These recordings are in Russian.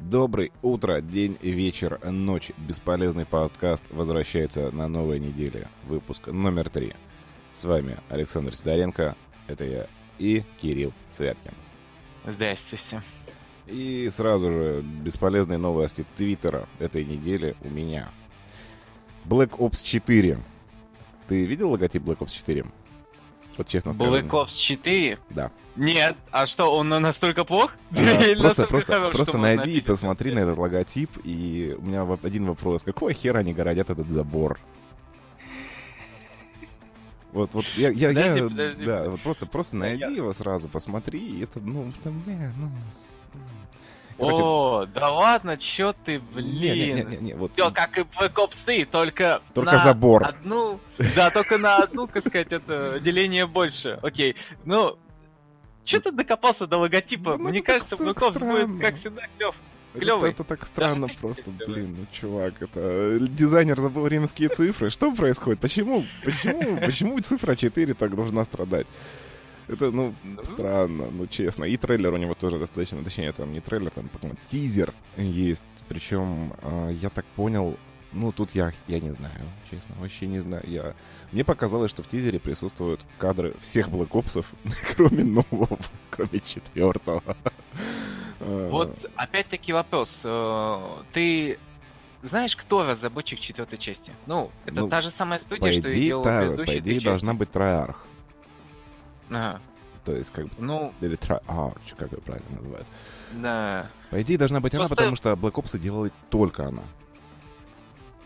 Добрый утро, день, вечер, ночь. Бесполезный подкаст возвращается на новой неделе. Выпуск номер три. С вами Александр Сидоренко, это я, и Кирилл Святкин. Здрасте всем. И сразу же бесполезные новости Твиттера этой недели у меня. Black Ops 4. Ты видел логотип Black Ops 4? Вот честно скажу. Black Ops 4? Да. Нет, а что, он настолько плох? А, просто просто, просто найди и посмотри на этот логотип, и у меня один вопрос. Какого хера они городят этот забор? Вот, вот я, я, подожди, я подожди, да, подожди. вот просто, просто найди я... его сразу, посмотри, и это, ну, там, бля, ну, Короче... О, да ладно, чё ты, блин. Не, не, не, не, вот... Все как и Black Ops 3, только Только на забор. одну... Да, только на одну, как сказать, это деление больше. Окей, ну... Чё ты докопался до логотипа? Ну, Мне кажется, Black Ops будет, как всегда, клёв. Клевый. Это, это так странно Даже просто, блин, ну чувак, это дизайнер забыл римские цифры. Что происходит? Почему, почему, почему цифра 4 так должна страдать? Это, ну, странно, ну, честно. И трейлер у него тоже достаточно, точнее, там не трейлер, там, тизер есть. Причем, э, я так понял, ну, тут я, я не знаю, честно, вообще не знаю. Я... Мне показалось, что в тизере присутствуют кадры всех Black Ops, кроме нового, кроме четвертого. Вот, опять-таки вопрос. Э, ты знаешь, кто разработчик четвертой части? Ну, это ну, та же самая студия, что идее, и делала та, предыдущие По идее, должна быть Троарх. Ага. То есть, как бы... Ну... Или Tri-Arch, как ее правильно называют. Да. По идее, должна быть просто... она, потому что Black Ops делает только она.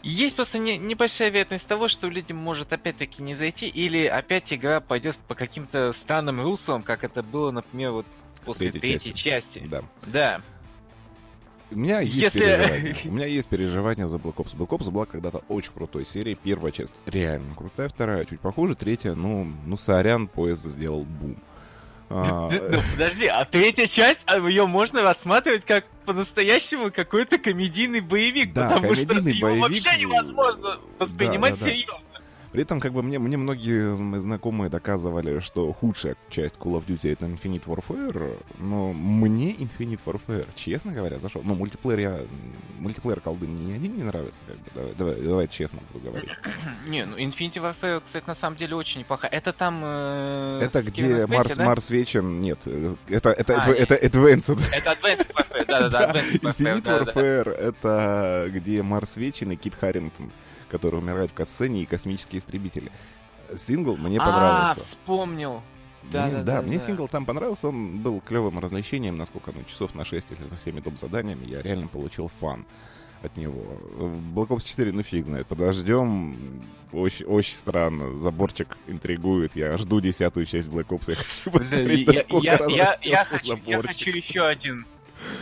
Есть просто не, небольшая вероятность того, что людям может опять-таки не зайти, или опять игра пойдет по каким-то странным руслам, как это было, например, вот после третьей, третьей части. части. Да. Да. У меня есть Если... переживания. У меня есть переживания за Black Ops. Black Ops была когда-то очень крутой серией. Первая часть реально крутая, вторая чуть похуже, третья, ну, ну, сорян, поезд сделал бум. А, ну, подожди, а третья часть, а ее можно рассматривать как по-настоящему какой-то комедийный боевик, да, потому что его вообще невозможно воспринимать серьезно. При этом, как бы, мне, мне многие знакомые доказывали, что худшая часть Call of Duty это Infinite Warfare, но мне Infinite Warfare, честно говоря, зашел. Ну, мультиплеер я... Мультиплеер колды мне ни один не нравится, как бы. Давай, давай, давай честно буду говорить. не, ну, Infinity Warfare, кстати, на самом деле очень неплохо. Это там... Э, это где Марс, да? Марс вечен... Нет, это, это, а, это, это Advanced. Это Advanced Warfare, да-да-да, Infinite Warfare — это где Марс вечен и Кит Харрингтон который умирает в катсцене, и космические истребители. Сингл мне а, понравился. А, вспомнил. Да, мне, да, да, да, мне да. сингл там понравился, он был клевым развлечением, насколько, ну, часов на 6, если со всеми доп. заданиями, я реально получил фан от него. Black Ops 4, ну фиг знает, подождем. Очень, очень странно. Заборчик интригует. Я жду десятую часть Black Ops. Я хочу посмотреть, я, я, я, я, хочу, я хочу еще один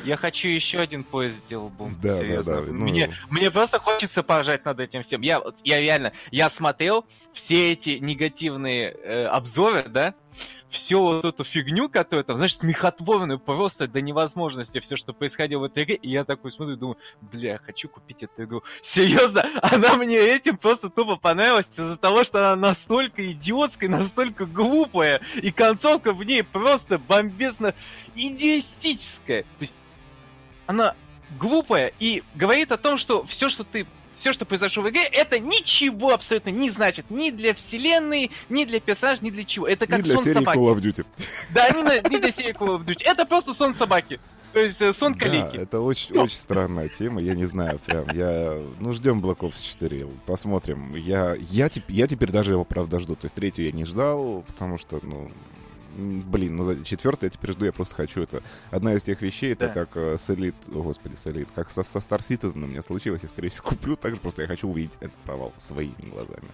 я хочу еще один поезд сделал бум. Да, серьезно. Да, да. Ну... Мне, мне просто хочется поржать над этим всем. Я, я реально, я смотрел все эти негативные э, обзоры, да, всю вот эту фигню, которая там, знаешь, смехотворную просто до невозможности все, что происходило в этой игре, и я такой смотрю думаю, бля, хочу купить эту игру. Серьезно, она мне этим просто тупо понравилась из-за того, что она настолько идиотская, настолько глупая, и концовка в ней просто бомбезно идеалистическая. То есть она глупая и говорит о том, что все, что ты все, что произошло в игре, это ничего абсолютно не значит ни для вселенной, ни для персонажа, ни для чего. Это как ни для сон серии собаки. Call of Duty. Да, не, не для серии Call of Duty. Это просто сон собаки. То есть э, сон калеки. Да, это очень, очень странная тема, я не знаю, прям, я, ну, ждем Black Ops 4, посмотрим. Я, я, я теперь даже его, правда, жду, то есть третью я не ждал, потому что, ну, блин, ну, четвертый я теперь жду, я просто хочу. Это одна из тех вещей, это да. как э, с Elite, о, господи, с Elite, как со, со Star Citizen у меня случилось, я, скорее всего, куплю, так же просто я хочу увидеть этот провал своими глазами.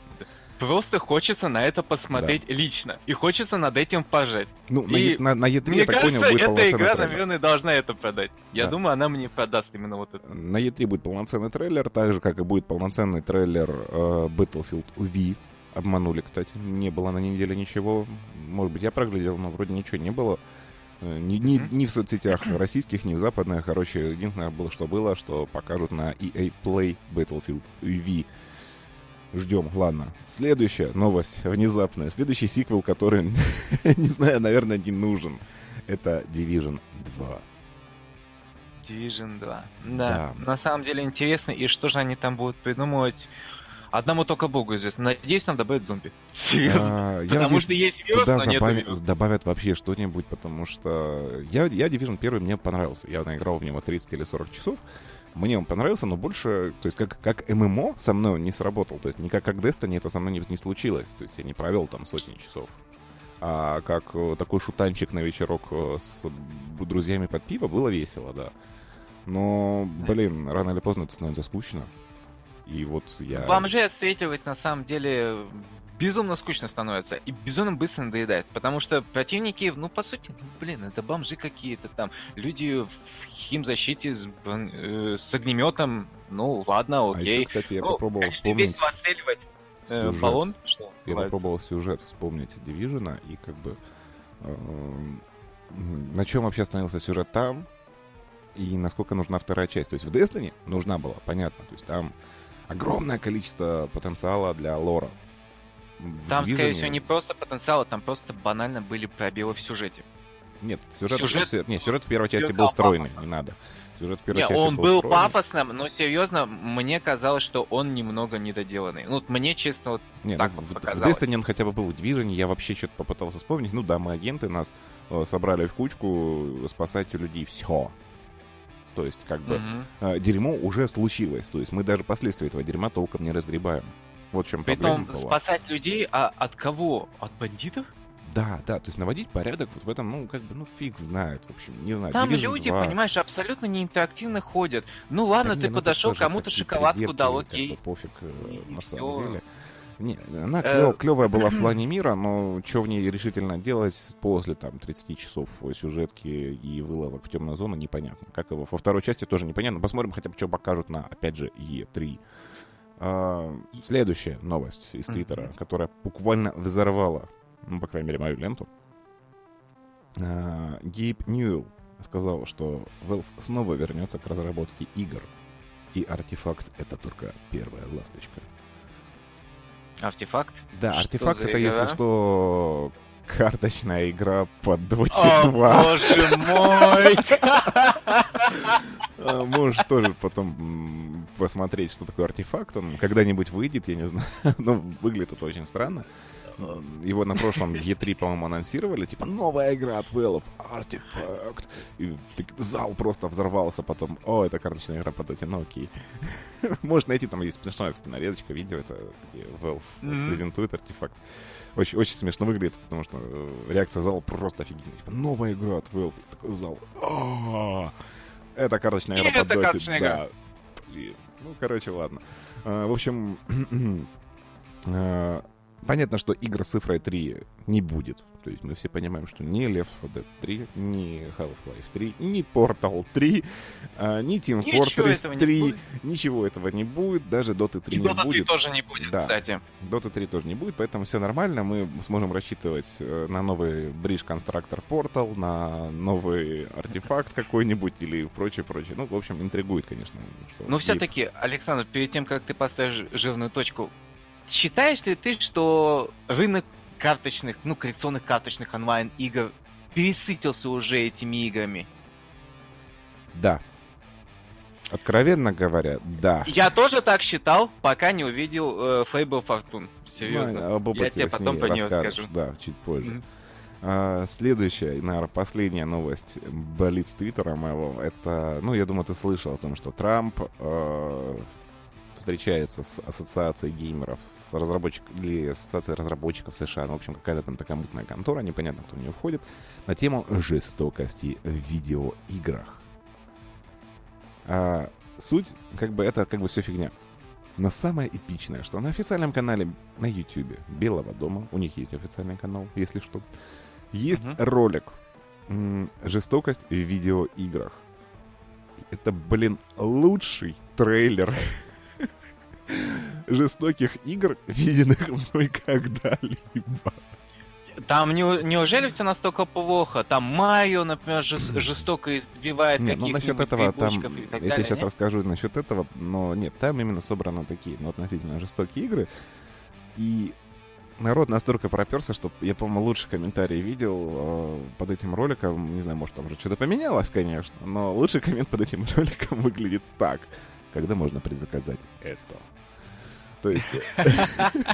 Просто хочется на это посмотреть да. лично. И хочется над этим пожать. Ну, и на, на, на E3, мне я так кажется, понял, будет эта игра, трейлер. наверное, должна это продать. Я да. думаю, она мне продаст именно вот это. На E3 будет полноценный трейлер, так же, как и будет полноценный трейлер э, Battlefield V, Обманули, кстати. Не было на неделе ничего. Может быть, я проглядел, но вроде ничего не было. Э, ни, ни, ни в соцсетях российских, ни в западных. Короче, единственное было, что было, что покажут на EA Play Battlefield V. Ждем, ладно. Следующая новость, внезапная. Следующий сиквел, который, не знаю, наверное, не нужен. Это Division 2. Division 2. Да, да, на самом деле интересно, и что же они там будут придумывать? Одному только богу известно. Надеюсь, там добавят зомби. Серьезно. А, потому надеюсь, что есть вирус, туда но нет добавят вообще что-нибудь, потому что я, я Division 1 мне понравился. Я наиграл в него 30 или 40 часов. Мне он понравился, но больше, то есть как, как ММО со мной он не сработал. То есть никак как Destiny это со мной не, не случилось. То есть я не провел там сотни часов. А как э, такой шутанчик на вечерок э, с друзьями под пиво было весело, да. Но, блин, рано или поздно это становится скучно. И вот я... Бомжей отстреливать на самом деле безумно скучно становится и безумно быстро надоедает, потому что противники, ну, по сути, ну, блин, это бомжи какие-то там, люди в химзащите с, э, с огнеметом, ну, ладно, окей. А еще, кстати, я ну, попробовал вспомнить... весело отстреливать э, баллон, что Я попробовал сюжет вспомнить Дивижена, и как бы... Э, на чем вообще остановился сюжет там, и насколько нужна вторая часть. То есть в Destiny нужна была, понятно. То есть там огромное количество потенциала для лора. Там, Division... скорее всего, не просто потенциал, там просто банально были пробелы в сюжете. Нет, сюжет, сюжет... Не, сюжет в первой части был стройный, пафосно. не надо. Сюжет в первой не, части он был, был пафосным, но серьезно, мне казалось, что он немного недоделанный. Ну, мне честно вот не, так ну, вот показалось. В Destiny он хотя бы был в Division, я вообще что-то попытался вспомнить. Ну да, мы агенты, нас э, собрали в кучку, спасайте людей, все. То есть, как бы, угу. дерьмо уже случилось. То есть, мы даже последствия этого дерьма толком не разгребаем. Вот в чем Притом, проблема была. спасать людей, а от кого? От бандитов? Да, да, то есть наводить порядок вот в этом, ну, как бы, ну, фиг знает, в общем, не знаю. Там люди, 2. понимаешь, абсолютно не интерактивно ходят. Ну, ладно, да ты не, ну, подошел, кому-то шоколадку дал, окей. Как бы пофиг, э, на самом деле. Не, она э, клевая была в плане мира, но что в ней решительно делать после там 30 часов сюжетки и вылазок в темную зону, непонятно. Как его во второй части тоже непонятно. Посмотрим хотя бы, что покажут на, опять же, E3. А, следующая новость из Твиттера, которая буквально взорвала, ну, по крайней мере, мою ленту. А, Гейб Ньюэлл сказал, что Valve снова вернется к разработке игр. И артефакт — это только первая ласточка. Артефакт? Да, что артефакт это, игра? если что, карточная игра по Dota 2. О, боже мой! А, можешь тоже потом посмотреть, что такое артефакт. Он когда-нибудь выйдет, я не знаю. Но выглядит это очень странно. Его на прошлом E3, по-моему, анонсировали. Типа, новая игра от Valve, Артефакт. И зал просто взорвался потом. О, это карточная игра по Dota, ну окей. Можно найти, там есть смешная, кстати, нарезочка видео, это где Valve mm-hmm. презентует артефакт. Очень, очень смешно выглядит, потому что э, реакция зала просто офигенная. Типа, новая игра от Valve. Такой зал. «А, это карточная игра по Dota. Да. Блин. Ну, короче, ладно. А, в общем, Понятно, что игр с цифрой 3 не будет. То есть мы все понимаем, что ни Left 4 Dead 3, ни Half-Life 3, ни Portal 3, а, ни Team ничего Fortress 3, не ничего этого не будет, даже Dota 3 И не Dota будет. 3 тоже не будет, да. кстати. Dota 3 тоже не будет, поэтому все нормально. Мы сможем рассчитывать э, на новый Bridge Constructor Portal, на новый артефакт какой-нибудь или прочее-прочее. Ну, в общем, интригует, конечно. Но все-таки, Александр, перед тем, как ты поставишь жирную точку, считаешь ли ты, что рынок карточных, ну, коллекционных карточных онлайн-игр пересытился уже этими играми? Да. Откровенно говоря, да. Я тоже так считал, пока не увидел э, Fable Fortune. Серьезно. Ну, я тебе потом про нее расскажу. Да, чуть позже. Mm-hmm. А, следующая, наверное, последняя новость болит с Твиттера моего. Это, ну, я думаю, ты слышал о том, что Трамп э, встречается с ассоциацией геймеров разработчик или ассоциация разработчиков США, ну, в общем, какая-то там такая мутная контора, непонятно, кто в нее входит, на тему жестокости в видеоиграх. А, суть, как бы, это как бы все фигня. Но самое эпичное, что на официальном канале на YouTube Белого дома, у них есть официальный канал, если что, есть uh-huh. ролик «Жестокость в видеоиграх». Это, блин, лучший трейлер жестоких игр, виденных мной когда-либо. Там не, неужели все настолько плохо? Там Майо, например, жес, жестоко избивает нет, ну насчет этого там, я далее, тебе сейчас нет? расскажу насчет этого, но нет, там именно собраны такие, ну, относительно жестокие игры. И народ настолько проперся, что я, по-моему, лучший комментарий видел э, под этим роликом. Не знаю, может, там уже что-то поменялось, конечно, но лучший коммент под этим роликом выглядит так. Когда можно предзаказать это? То есть...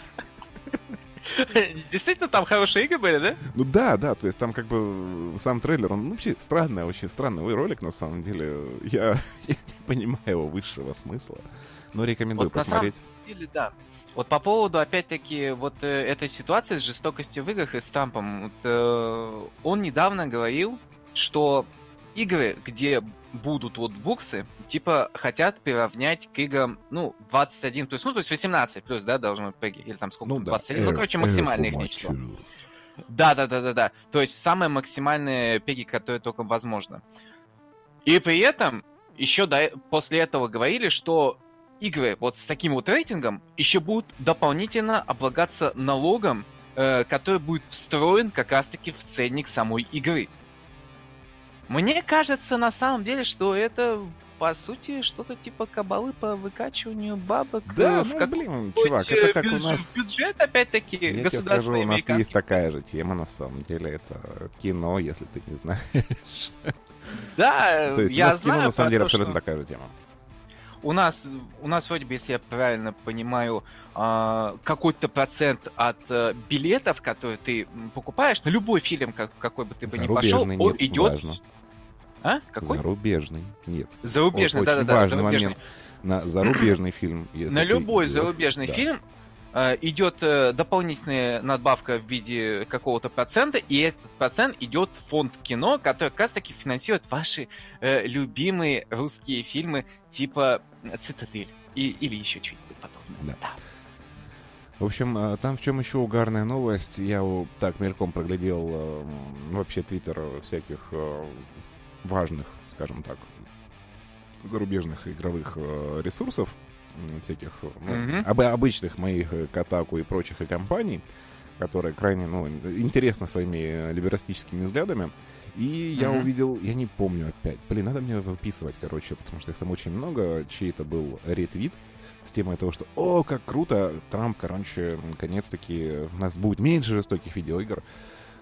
Действительно, там хорошие игры были, да? Ну да, да, то есть там как бы сам трейлер, он вообще странный, очень странный ролик, на самом деле. Я, я не понимаю его высшего смысла, но рекомендую вот посмотреть. Деле, да. Вот по поводу, опять-таки, вот э, этой ситуации с жестокостью в играх и с Тампом, вот, э, он недавно говорил, что игры, где будут вот буксы, типа хотят приравнять к играм, ну, 21 плюс, ну, то есть 18 плюс, да, должно быть пеги, или там сколько, ну, 21, да. ну, короче, максимальное их число. Да, да, да, да, да. То есть самые максимальные пеги, которые только возможно. И при этом еще до, после этого говорили, что игры вот с таким вот рейтингом еще будут дополнительно облагаться налогом, э, который будет встроен как раз-таки в ценник самой игры. Мне кажется, на самом деле, что это по сути, что-то типа кабалы по выкачиванию бабок. Да, э, в ну, как блин, чувак, это как бюджет, у нас... Бюджет, опять-таки, Я скажу, у нас есть такая же тема, на самом деле, это кино, если ты не знаешь. Да, То есть я у нас знаю кино, на самом деле, абсолютно такая же тема у нас, у нас вроде бы, если я правильно понимаю, э, какой-то процент от э, билетов, которые ты покупаешь, на любой фильм, как, какой бы ты бы ни пошел, он идет... Важно. А? Какой? Зарубежный. Нет. Зарубежный, да-да-да. Важный зарубежный. момент. На зарубежный фильм. На любой зарубежный фильм Э, идет э, дополнительная надбавка в виде какого-то процента, и этот процент идет в фонд кино, который как раз таки финансирует ваши э, любимые русские фильмы типа «Цитадель» и, или еще что-нибудь подобное. Да. да. В общем, э, там в чем еще угарная новость. Я так мельком проглядел э, вообще твиттер всяких э, важных, скажем так, зарубежных игровых э, ресурсов всяких ну, mm-hmm. об, обычных моих э, Катаку и прочих и компаний, которые крайне ну, интересны своими э, либерастическими взглядами. И mm-hmm. я увидел, я не помню опять, блин, надо мне выписывать, короче, потому что их там очень много, чей это был ретвит с темой того, что «О, как круто! Трамп, короче, наконец-таки у нас будет меньше жестоких видеоигр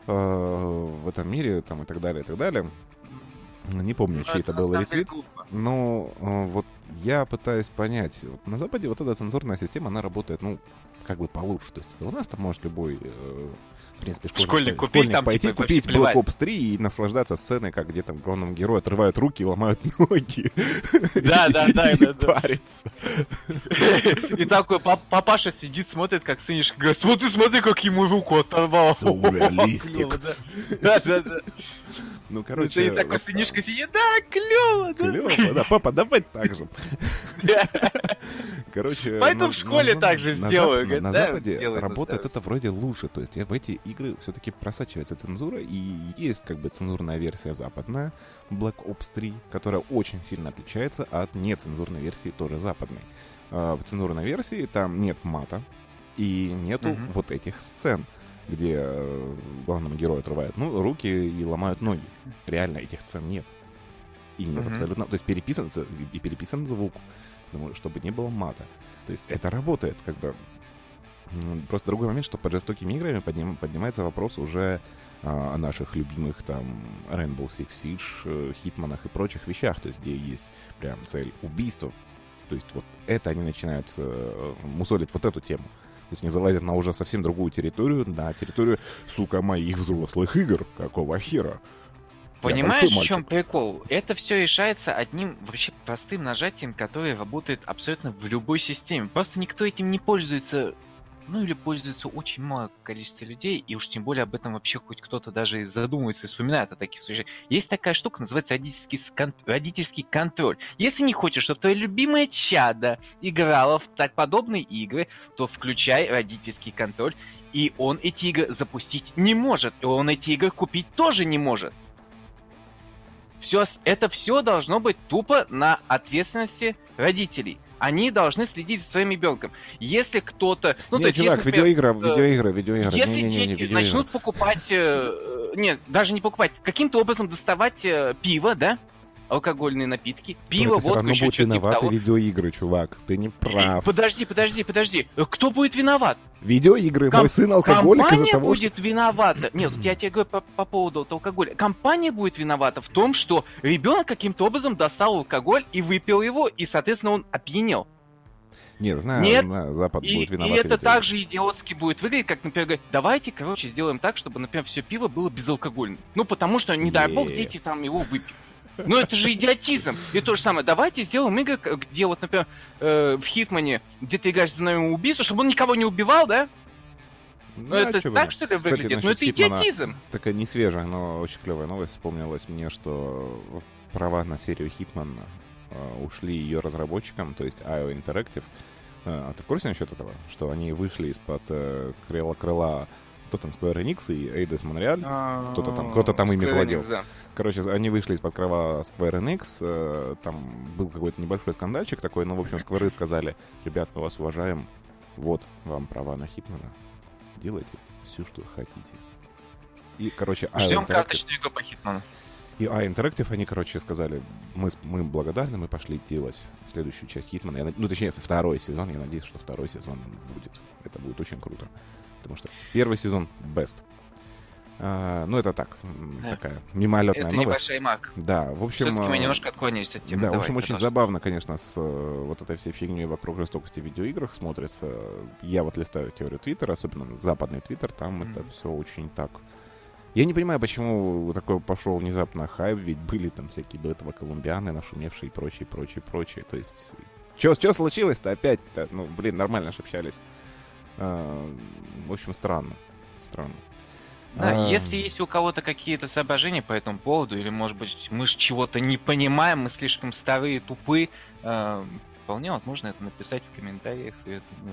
э, в этом мире», там, и так далее, и так далее. Не помню, чей это был ретвит. Но э, вот я пытаюсь понять. Вот на Западе вот эта цензурная система, она работает, ну, как бы получше. То есть это у нас там может любой, э, в принципе, школьник, школьник, купить, школьник там, пойти типа, купить Black Ops 3 и наслаждаться сценой, как где там главному герою отрывают руки и ломают ноги. Да, да, да. И парится. И такой папаша сидит, смотрит, как сынишка говорит, смотри, смотри, как ему руку оторвал. So realistic. Да, да, да. Ну, короче... И такой сынишка сидит, да, клево, да. Клево, да, папа, давай так же. Короче... Поэтому в школе так же сделаю. На Западе работает это вроде лучше. То есть в эти игры все-таки просачивается цензура, и есть как бы цензурная версия западная, Black Ops 3, которая очень сильно отличается от нецензурной версии тоже западной. А, в цензурной версии там нет мата, и нету вот этих сцен где э, главному герою отрывают ну, руки и ломают ноги. Реально этих сцен нет. И нет mm-hmm. абсолютно... То есть переписан, и переписан звук, чтобы не было мата. То есть это работает, как бы... Просто другой момент, что под жестокими играми подним, поднимается вопрос уже а, о наших любимых там Rainbow Six Siege, э, Хитманах и прочих вещах, то есть где есть прям цель убийства. То есть вот это они начинают э, мусолить вот эту тему. Есть не залазят на уже совсем другую территорию, на территорию, сука, моих взрослых игр. Какого хера? Понимаешь, в чем прикол? Это все решается одним вообще простым нажатием, которое работает абсолютно в любой системе. Просто никто этим не пользуется ну или пользуется очень малое количество людей, и уж тем более об этом вообще хоть кто-то даже задумывается и вспоминает о таких случаях. Есть такая штука, называется родительский, кон... родительский контроль. Если не хочешь, чтобы твоя любимая чада играла в так подобные игры, то включай родительский контроль, и он эти игры запустить не может, и он эти игры купить тоже не может. Все, это все должно быть тупо на ответственности родителей они должны следить за своим ребенком. Если кто-то... Ну, не, то есть, чувак, если, например, видеоигры, э, видеоигры, видеоигры. Если не, не, не, дети не, начнут покупать... Э, нет, даже не покупать. Каким-то образом доставать э, пиво, да? Алкогольные напитки, пиво, водку, равно еще что-то типа того. видеоигры, чувак. Ты не прав. Подожди, подожди, подожди. Кто будет виноват? Видеоигры. Ком- Мой сын алкоголик из-за того, будет что... виновата. Нет, я тебе говорю по, по поводу алкоголя. Компания будет виновата в том, что ребенок каким-то образом достал алкоголь и выпил его, и, соответственно, он опьянел. Нет, знаю, Нет, знаю, Запад и, будет виноват. И это также идиотски будет выглядеть, как, например, говорить, давайте, короче, сделаем так, чтобы, например, все пиво было безалкогольным. Ну, потому что, не дай бог, дети там его выпьют. Ну, это же идиотизм. И то же самое. Давайте сделаем игры, где вот, например, э, в Хитмане, где ты играешь за нами убийцу, чтобы он никого не убивал, да? Ну, это что так, что ли, выглядит? Кстати, ну, это Хитмана, идиотизм. Такая не свежая, но очень клевая новость. Вспомнилась мне, что права на серию Хитман э, ушли ее разработчикам, то есть IO Interactive. А ты в курсе насчет этого? Что они вышли из-под э, крыла крыла кто там, Square Enix и Eidos Montreal, а, кто-то там, кто-то там ими владел. Короче, они вышли из-под крыла Square Enix, э, там был какой-то небольшой скандальчик такой, но, в общем, Square сказали, ребят, мы вас уважаем, вот вам права на Хитмана, делайте все, что хотите. И, короче, Ждем карточную игру по Хитману. И А Interactive, они, короче, сказали, мы, мы благодарны, мы пошли делать следующую часть Хитмана. Я, ну, точнее, второй сезон. Я надеюсь, что второй сезон будет. Это будет очень круто. Потому что первый сезон best. А, ну, это так, да. такая мимолетная это новость. Это небольшой маг. Да, в общем... Все-таки мы а, немножко отклонились от темы. Да, Давай, в общем, очень забавно, конечно, с э, вот этой всей фигней вокруг жестокости в видеоиграх смотрится. Я вот листаю теорию Твиттера, особенно западный Твиттер, там mm-hmm. это все очень так я не понимаю, почему такой пошел внезапно хайп, ведь были там всякие до этого колумбианы, нашумевшие и прочее, прочее, прочее. То есть, что случилось-то опять-то? Ну, блин, нормально же общались. А, в общем, странно. Странно. Да, а... если есть у кого-то какие-то соображения по этому поводу, или, может быть, мы чего-то не понимаем, мы слишком старые, тупы, э, вполне возможно это написать в комментариях. И это, ну,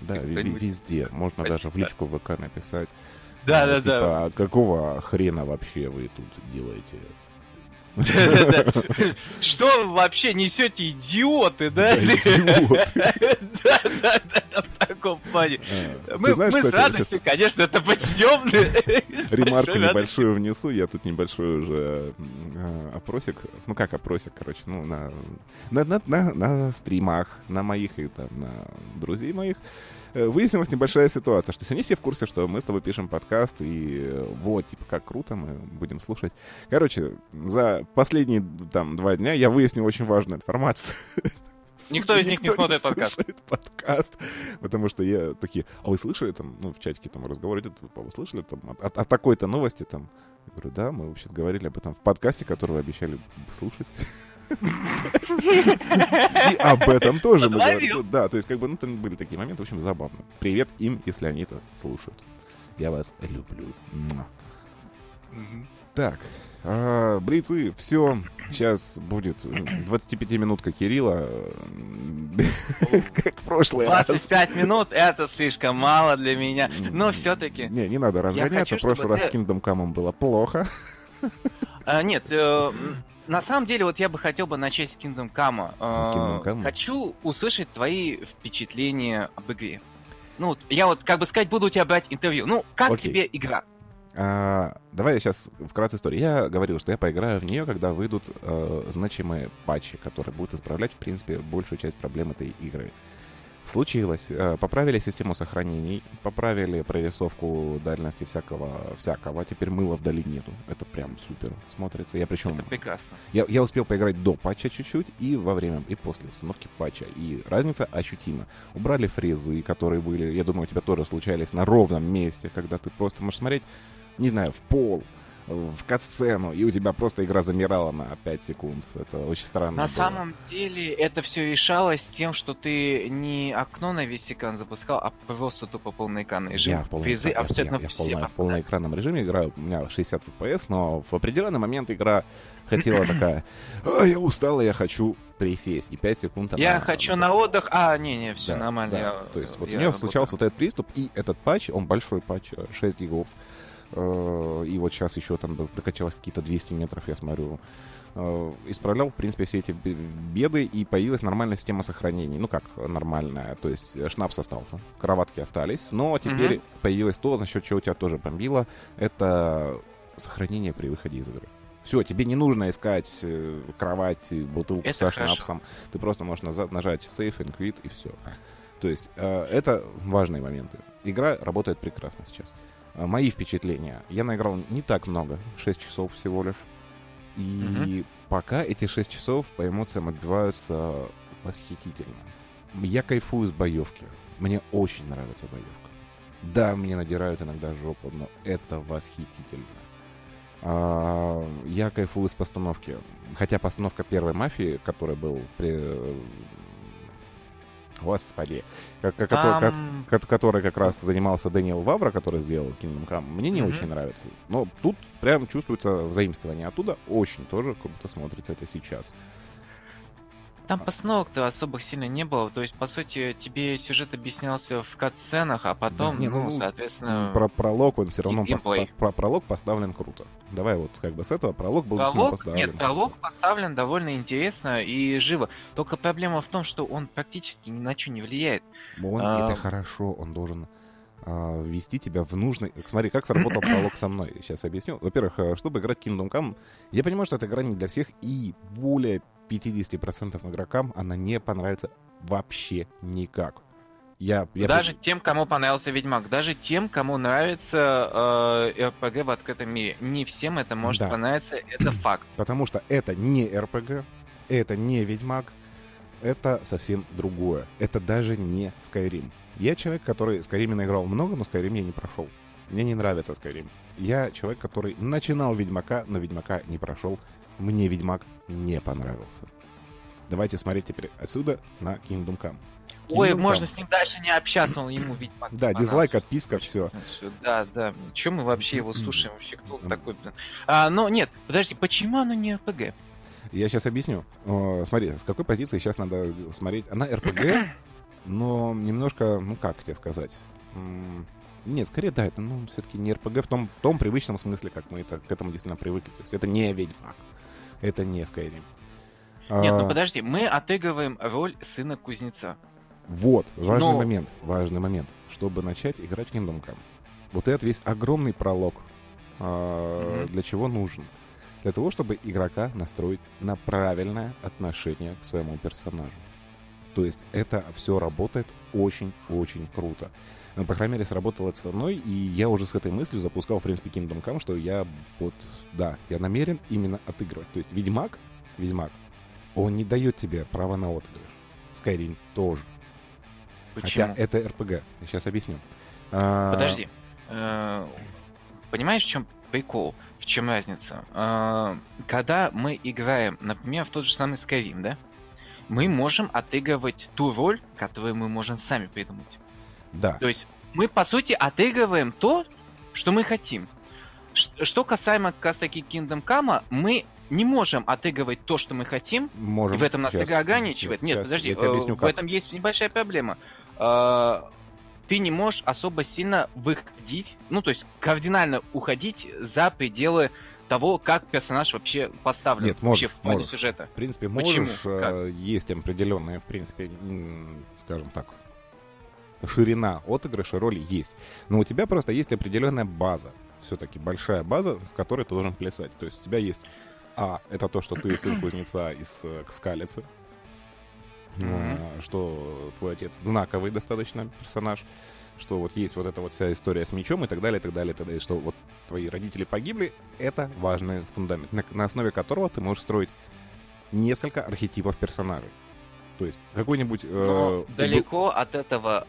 да, везде. Можно Спасибо. даже в личку ВК написать. Да, да, типа, да. А какого хрена вообще вы тут делаете? Что вообще несете, идиоты, да? Да, да, да, в таком плане. А, мы с радостью, конечно, это почтем. Ремарку небольшую внесу, я тут небольшой уже а, опросик, ну как опросик, короче, ну на на стримах, на моих и там на друзей моих, выяснилась небольшая ситуация, что они все в курсе, что мы с тобой пишем подкаст, и э, вот, типа, как круто, мы будем слушать. Короче, за последние там два дня я выяснил очень важную информацию. Никто из них не смотрит подкаст. подкаст. Потому что я такие, а вы слышали там, ну, в чатике там разговор идет, вы слышали там о, о такой-то новости там? Я говорю, да, мы вообще говорили об этом в подкасте, который вы обещали слушать. И об этом тоже мы говорим. Да, то есть, как бы, ну, там были такие моменты, в общем, забавно. Привет им, если они это слушают. Я вас люблю. Так, а, Блицы, все. Сейчас будет 25-минутка Кирилла. как прошлый 25 раз. 25 минут это слишком мало для меня. Но все-таки. Не, не надо разгоняться. В прошлый раз с Kingdom Come было плохо. А, нет, э, на самом деле, вот я бы хотел бы начать с Kingdom Come. С Kingdom Come? Хочу услышать твои впечатления об игре. Ну, я вот, как бы сказать, буду у тебя брать интервью. Ну, как Окей. тебе игра? А, давай я сейчас вкратце историю. Я говорил, что я поиграю в нее, когда выйдут э, значимые патчи, которые будут исправлять, в принципе, большую часть проблем этой игры случилось. Э, поправили систему сохранений, поправили прорисовку дальности всякого, всякого. Теперь мыла вдали нету. Это прям супер смотрится. Я причем... Это прекрасно. Я, я успел поиграть до патча чуть-чуть и во время, и после установки патча. И разница ощутима. Убрали фрезы, которые были, я думаю, у тебя тоже случались на ровном месте, когда ты просто можешь смотреть, не знаю, в пол, в кат-сцену, и у тебя просто игра замирала на 5 секунд. Это очень странно. На было. самом деле это все решалось тем, что ты не окно на весь экран запускал, а просто тупо полноэкранный режим. Я в, Фризы, я, абсолютно я, я, все, я в полноэкранном режиме играю, у меня 60 FPS, но в определенный момент игра хотела такая, а, я устала, я хочу присесть, и 5 секунд она... Я хочу на отдых, а, не-не, все да, нормально. Да. Я, То есть вот у нее случался вот этот приступ, и этот патч, он большой патч, 6 гигов, и вот сейчас еще там докачалось какие-то 200 метров, я смотрю, э, исправлял, в принципе, все эти беды, и появилась нормальная система сохранений. Ну, как нормальная, то есть э, шнапс остался, кроватки остались, но теперь mm-hmm. появилось то, за счет чего у тебя тоже бомбило, это сохранение при выходе из игры. Все, тебе не нужно искать э, кровать, бутылку это со шнапсом. Ты просто можешь назад нажать Save and Quit и все. То есть э, это важные моменты. Игра работает прекрасно сейчас. Э, мои впечатления. Я наиграл не так много, 6 часов всего лишь. И угу. пока эти 6 часов по эмоциям отбиваются восхитительно. Я кайфую с боевки. Мне очень нравится боевка. Да, мне надирают иногда жопу, но это восхитительно. А, я кайфую с постановки. Хотя постановка первой мафии, которая был при... Господи. Как, как, Там... который, который как раз занимался Дэниел Вавра, который сделал Kingdom Come, мне не mm-hmm. очень нравится. Но тут прям чувствуется взаимствование оттуда. Очень тоже круто смотрится это сейчас. Там постановок-то особых сильно не было. То есть, по сути, тебе сюжет объяснялся в кат-сценах, а потом, да, не, ну, ну, соответственно... Про пролог он все равно... Пос... Про пролог поставлен круто. Давай вот как бы с этого пролог был пролог, поставлен. Нет, пролог поставлен довольно интересно и живо. Только проблема в том, что он практически ни на что не влияет. Он, а... Это хорошо, он должен а, ввести тебя в нужный... Смотри, как сработал пролог со мной. Сейчас объясню. Во-первых, э, чтобы играть Kingdom Come, я понимаю, что эта игра не для всех, и более 50% игрокам она не понравится вообще никак. Я, я даже под... тем, кому понравился Ведьмак, даже тем, кому нравится э, РПГ в открытом мире. Не всем это может да. понравиться, это факт. Потому что это не РПГ, это не Ведьмак, это совсем другое. Это даже не Skyrim. Я человек, который Skyrim наиграл много, но Skyrim я не прошел. Мне не нравится Skyrim. Я человек, который начинал Ведьмака, но Ведьмака не прошел. Мне Ведьмак не понравился. Давайте смотреть теперь отсюда на Kingdom Come. Kingdom Ой, Come. можно с ним дальше не общаться, он ему Ведьмак. Да, дизлайк, отписка, все. Да, да. Чем мы вообще его слушаем? Вообще, кто такой, блин? А, но нет, подожди, почему оно не РПГ? Я сейчас объясню. Смотри, с какой позиции сейчас надо смотреть. Она РПГ, но немножко, ну как тебе сказать? Нет, скорее да, это ну, все-таки не РПГ в том, том привычном смысле, как мы это, к этому действительно привыкли. То есть это не Ведьмак это не Skyrim. Нет, ну а... ну подожди, мы отыгрываем роль сына кузнеца. Вот, важный Но... момент, важный момент. Чтобы начать играть в Kingdom Come. Вот этот весь огромный пролог, а, mm-hmm. для чего нужен? Для того, чтобы игрока настроить на правильное отношение к своему персонажу. То есть это все работает очень-очень круто. По крайней мере, сработало это со мной, и я уже с этой мыслью запускал, в принципе, Kingdom Come, что я вот, да, я намерен именно отыгрывать. То есть Ведьмак, Ведьмак, он не дает тебе права на отыгрыш. Skyrim тоже. Почему? Хотя это. Я сейчас объясню. А, Подожди. Э, понимаешь, в чем прикол? В чем разница? А, когда мы играем, например, в тот же самый Skyrim, да? Мы можем отыгрывать ту роль, которую мы можем сами придумать. Да. То есть мы, по сути, отыгрываем то, что мы хотим. Что касаемо как раз таки Kingdom Come, мы не можем отыгрывать то, что мы хотим, можем. и в этом нас игра ограничивает. Нет, сейчас, подожди, объясню, в этом есть небольшая проблема. А, ты не можешь особо сильно выходить, ну, то есть кардинально уходить за пределы того, как персонаж вообще поставлен Нет, можешь, вообще в плане можешь. сюжета. В принципе, можешь. Почему? Э, есть определенные, в принципе, скажем так, ширина отыгрыша роли есть. Но у тебя просто есть определенная база. Все-таки большая база, с которой ты должен плясать. То есть у тебя есть А, это то, что ты сын кузнеца из э, Скалицы. Mm-hmm. Что твой отец знаковый достаточно персонаж. Что вот есть вот эта вот вся история с мечом и так далее, и так далее, и так далее. Что вот твои родители погибли, это важный фундамент, на, на основе которого ты можешь строить несколько архетипов персонажей. То есть какой-нибудь... Э, далеко от этого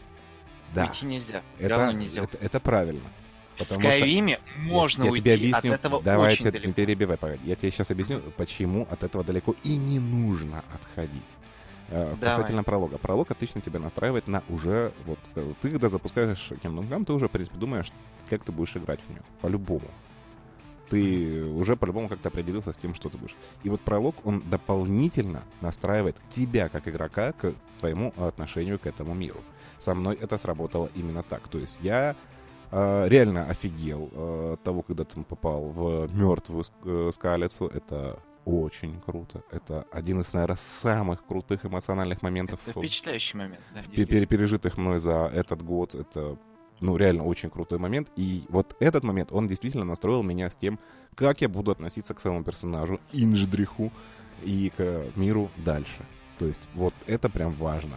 да. Уйти нельзя. Это, нельзя. Это, это правильно. В Скайриме можно я, я уйти, объясню, от этого давай очень далеко. перебивай, погоди. Я тебе сейчас объясню, почему от этого далеко и не нужно отходить. Э, Давай. Касательно пролога. Пролог отлично тебя настраивает на уже... Вот э, ты, когда запускаешь Kingdom Come, ты уже, в принципе, думаешь, как ты будешь играть в нее. По-любому. Ты уже по-любому как-то определился с тем, что ты будешь. И вот пролог, он дополнительно настраивает тебя, как игрока, к твоему отношению к этому миру со мной это сработало именно так. То есть я э, реально офигел э, от того, когда ты попал в мертвую э, скалицу. Это очень круто. Это один из, наверное, самых крутых эмоциональных моментов. Это впечатляющий момент, да, пережитых мной за этот год. Это ну, реально очень крутой момент. И вот этот момент, он действительно настроил меня с тем, как я буду относиться к своему персонажу Инждриху и к миру дальше. То есть вот это прям важно.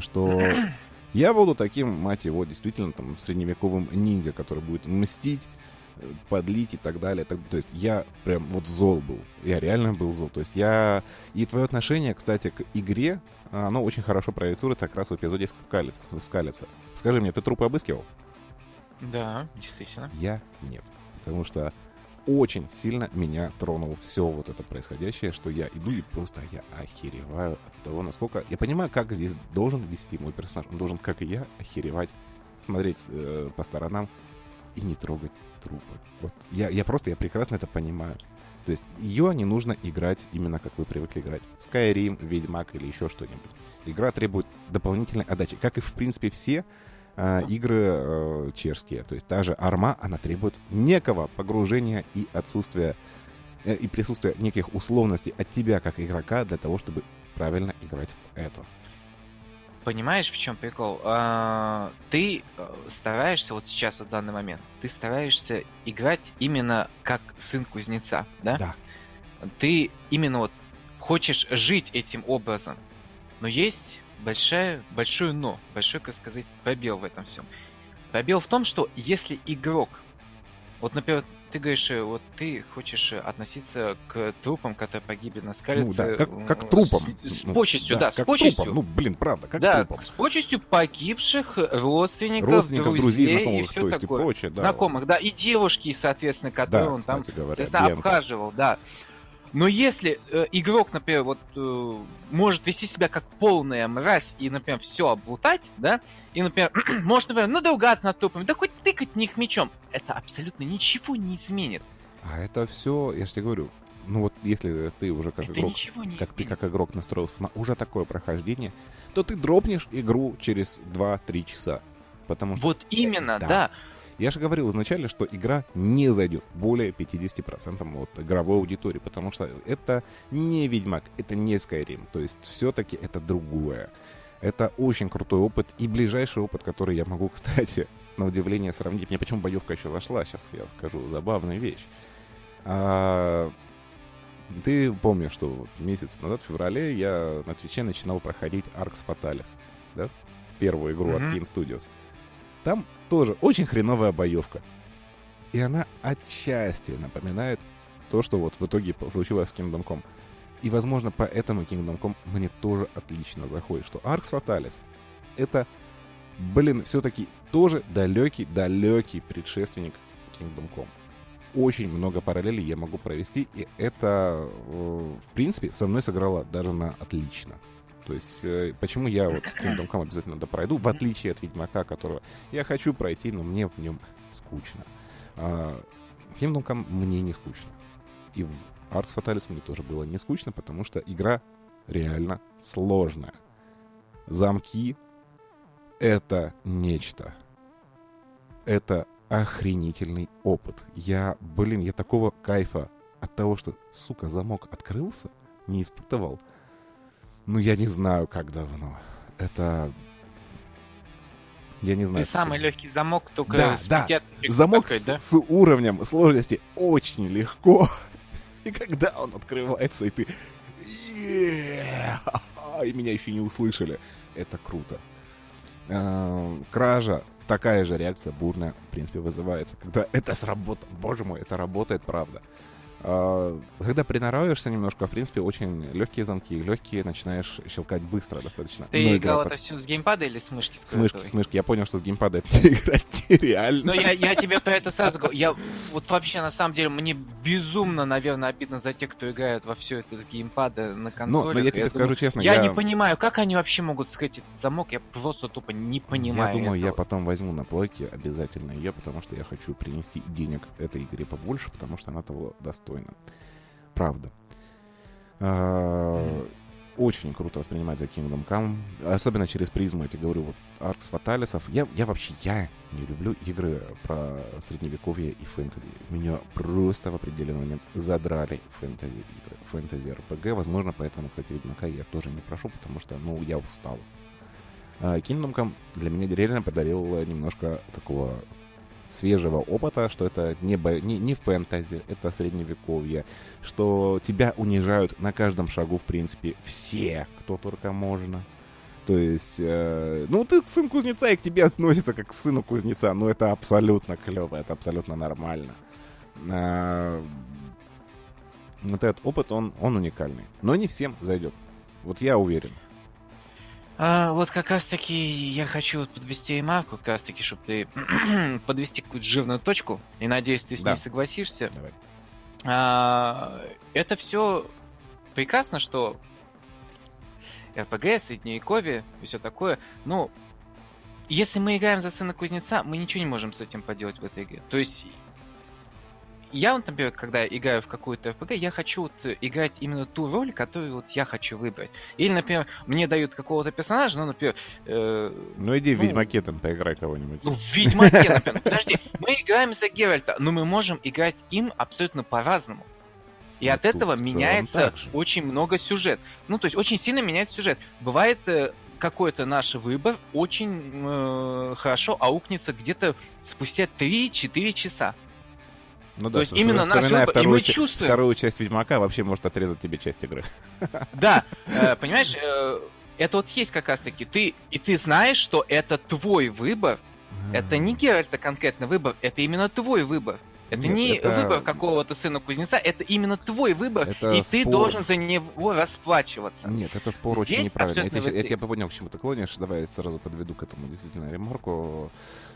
Что я буду таким, мать его, действительно там средневековым ниндзя, который будет мстить, э, подлить и так далее. Так, то есть я прям вот зол был. Я реально был зол. То есть я... И твое отношение, кстати, к игре, оно очень хорошо проецирует как раз в эпизоде Скалица. Скажи мне, ты трупы обыскивал? Да, действительно. Я нет. Потому что очень сильно меня тронул все вот это происходящее, что я иду и просто я охереваю от того, насколько... Я понимаю, как здесь должен вести мой персонаж. Он должен, как и я, охеревать, смотреть э, по сторонам и не трогать трупы. Вот я, я просто, я прекрасно это понимаю. То есть ее не нужно играть именно как вы привыкли играть. Skyrim, Ведьмак или еще что-нибудь. Игра требует дополнительной отдачи. Как и, в принципе, все э, игры э, чешские. То есть та же арма, она требует некого погружения и отсутствия э, и присутствия неких условностей от тебя как игрока для того, чтобы правильно играть в это. Понимаешь, в чем прикол? А, ты э, стараешься вот сейчас, в данный момент, ты стараешься играть именно как сын кузнеца, да? Да. Ты именно вот хочешь жить этим образом. Но есть большая, большое но, большой, как сказать, пробел в этом всем. Пробел в том, что если игрок, вот, например, ты говоришь, э, вот ты хочешь э, относиться к трупам, которые погибли на скалице. Ну, да, как, как трупам. С, с ну, почестью, да, да с почестью. Трупам. Ну, блин, правда, как да, трупам. с почестью погибших родственников, родственников друзей, друзей знакомых, и все такое. И прочее, да. Знакомых, да, и девушки, соответственно, которые да, он там, говоря, соответственно, обхаживал, да. Но если э, игрок, например, вот э, может вести себя как полная мразь и, например, все облутать, да, и, например, может, например, надругаться над трупами, да хоть тыкать в них мечом, это абсолютно ничего не изменит. А это все, я же тебе говорю, ну вот если ты уже как это игрок, как ты как игрок настроился на уже такое прохождение, то ты дропнешь игру через 2-3 часа. Потому что... Вот именно, да. да. Я же говорил изначально, что игра не зайдет более 50% от игровой аудитории, потому что это не Ведьмак, это не Skyrim. То есть все-таки это другое. Это очень крутой опыт и ближайший опыт, который я могу, кстати, на удивление сравнить. Мне почему боевка еще зашла, сейчас я скажу забавную вещь. А, ты помнишь, что вот месяц назад, в феврале, я на Твиче начинал проходить Arx Fatalis, да? Первую игру mm-hmm. от King Studios. Там тоже очень хреновая боевка. И она отчасти напоминает то, что вот в итоге случилось с Kingdom Come. И, возможно, поэтому Kingdom Come мне тоже отлично заходит, что Arx Fatalis — это, блин, все-таки тоже далекий-далекий предшественник Kingdom Come. Очень много параллелей я могу провести, и это, э, в принципе, со мной сыграло даже на отлично. То есть, э, почему я вот Kingdom Come обязательно пройду, в отличие от Ведьмака, которого я хочу пройти, но мне в нем скучно. А, Kingdom Come мне не скучно. И в Arts Fatalis мне тоже было не скучно, потому что игра реально сложная. Замки — это нечто. Это охренительный опыт. Я, блин, я такого кайфа от того, что, сука, замок открылся, не испытывал. Ну, я не знаю, как давно. Это... Я не знаю. Ты самый легкий замок, только да, с да. Замок такой, с, да? с уровнем сложности очень легко. И когда он открывается, и ты... И меня еще не услышали. Это круто. Кража. Такая же реакция бурная, в принципе, вызывается. Когда это сработает. Боже мой, это работает, правда. А, когда приноравливаешься немножко, в принципе, очень легкие замки, легкие начинаешь щелкать быстро достаточно. Ты ну, играл это все с геймпада или с мышки? С, мышки, с мышки. Я понял, что с геймпада это играть нереально. Но я, я тебе про это сразу говорю. Я вот вообще, на самом деле, мне безумно, наверное, обидно за тех, кто играет во все это с геймпада на консолях. Ну, но я тебе я скажу думаю, честно, я... Я не понимаю, как они вообще могут скрыть этот замок, я просто тупо не понимаю Я думаю, этого. я потом возьму на плойке обязательно ее, потому что я хочу принести денег этой игре побольше, потому что она того достойна правда. А, очень круто воспринимать за Kingdom Come, особенно через призму, я тебе говорю, вот Аркс Фаталисов. Я, я вообще, я не люблю игры про средневековье и фэнтези. Меня просто в определенный момент задрали фэнтези игры, фэнтези РПГ. Возможно, поэтому, кстати, Ведьмака я тоже не прошу, потому что, ну, я устал. А, Kingdom Come для меня реально подарил немножко такого свежего опыта, что это не, бо... не, не фэнтези, это средневековье, что тебя унижают на каждом шагу, в принципе, все, кто только можно. То есть, э, ну, ты сын кузнеца, и к тебе относится как к сыну кузнеца. Ну, это абсолютно клево, это абсолютно нормально. Э, вот этот опыт, он, он уникальный. Но не всем зайдет. Вот я уверен. А, вот как раз таки я хочу подвести ремарку, как раз таки, чтобы ты подвести какую-то жирную точку, и надеюсь, ты с да. ней согласишься. Давай. А, это все прекрасно, что РПГ, Средневековье и все такое, но если мы играем за сына кузнеца, мы ничего не можем с этим поделать в этой игре. То есть я, вот, например, когда играю в какую-то RPG, я хочу вот играть именно ту роль, которую вот я хочу выбрать. Или, например, мне дают какого-то персонажа, ну, например... Э, ну, иди ну, в Ведьмаке там поиграй кого-нибудь. Ну, в Ведьмаке, например. Подожди, мы играем за Геральта, но мы можем играть им абсолютно по-разному. И ну, от этого меняется очень много сюжет. Ну, то есть очень сильно меняется сюжет. Бывает э, какой-то наш выбор очень э, хорошо аукнется где-то спустя 3-4 часа. Ну да, То есть именно наш выбор, и мы чувствуем... Вторую часть Ведьмака вообще может отрезать тебе часть игры. Да, э, понимаешь, э, это вот есть как раз-таки ты, и ты знаешь, что это твой выбор, это не Геральта конкретно выбор, это именно твой выбор. Это Нет, не это... выбор какого-то сына кузнеца, это именно твой выбор, это и спор. ты должен за него расплачиваться. Нет, это спор Здесь очень неправильный. Это, это, я понял, к чему ты клонишь. Давай я сразу подведу к этому действительно ремарку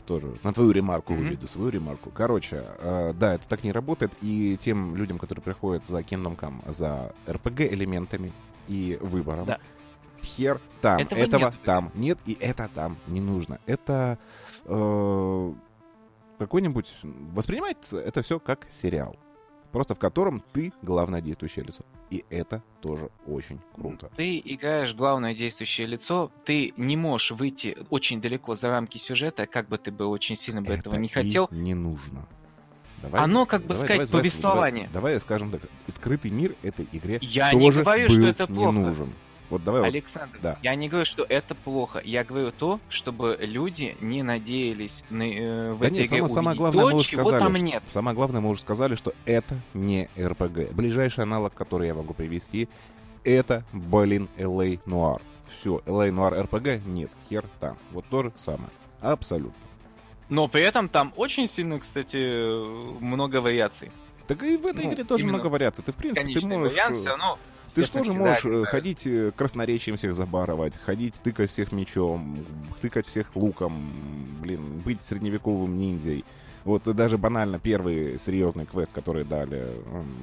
тоже. На твою ремарку mm-hmm. выведу, свою ремарку. Короче, э, да, это так не работает. И тем людям, которые приходят за Kingdom Come, за RPG элементами и выбором, да. хер там. Этого, этого нет. там нет, и это там не нужно. Это... Э, какой-нибудь... Воспринимается это все как сериал. Просто в котором ты главное действующее лицо. И это тоже очень круто. Ты играешь главное действующее лицо, ты не можешь выйти очень далеко за рамки сюжета, как бы ты бы очень сильно бы это этого не хотел. не нужно. Давай, Оно, как бы давай, сказать, давай, повествование. Давай, давай скажем так, открытый мир этой игре Я тоже не говорю, был что это плохо. не нужен. Вот давай Александр, вот, да. я не говорю, что это плохо. Я говорю то, чтобы люди не надеялись на, э, в да этой нет, игре самое, главное, то, мы уже чего сказали, там нет. Самое главное, мы уже сказали, что это не РПГ. Ближайший аналог, который я могу привести, это, блин, LA Noir. Все, LA Noir RPG нет, хер там. Вот то же самое. Абсолютно. Но при этом там очень сильно, кстати, много вариаций. Так и в этой ну, игре тоже много вариаций. Ты, в принципе, ты можешь... Вариант все равно ты же тоже можешь да, ходить э, красноречием всех забарывать, ходить, тыкать всех мечом, тыкать всех луком, блин, быть средневековым ниндзей. Вот даже банально первый серьезный квест, который дали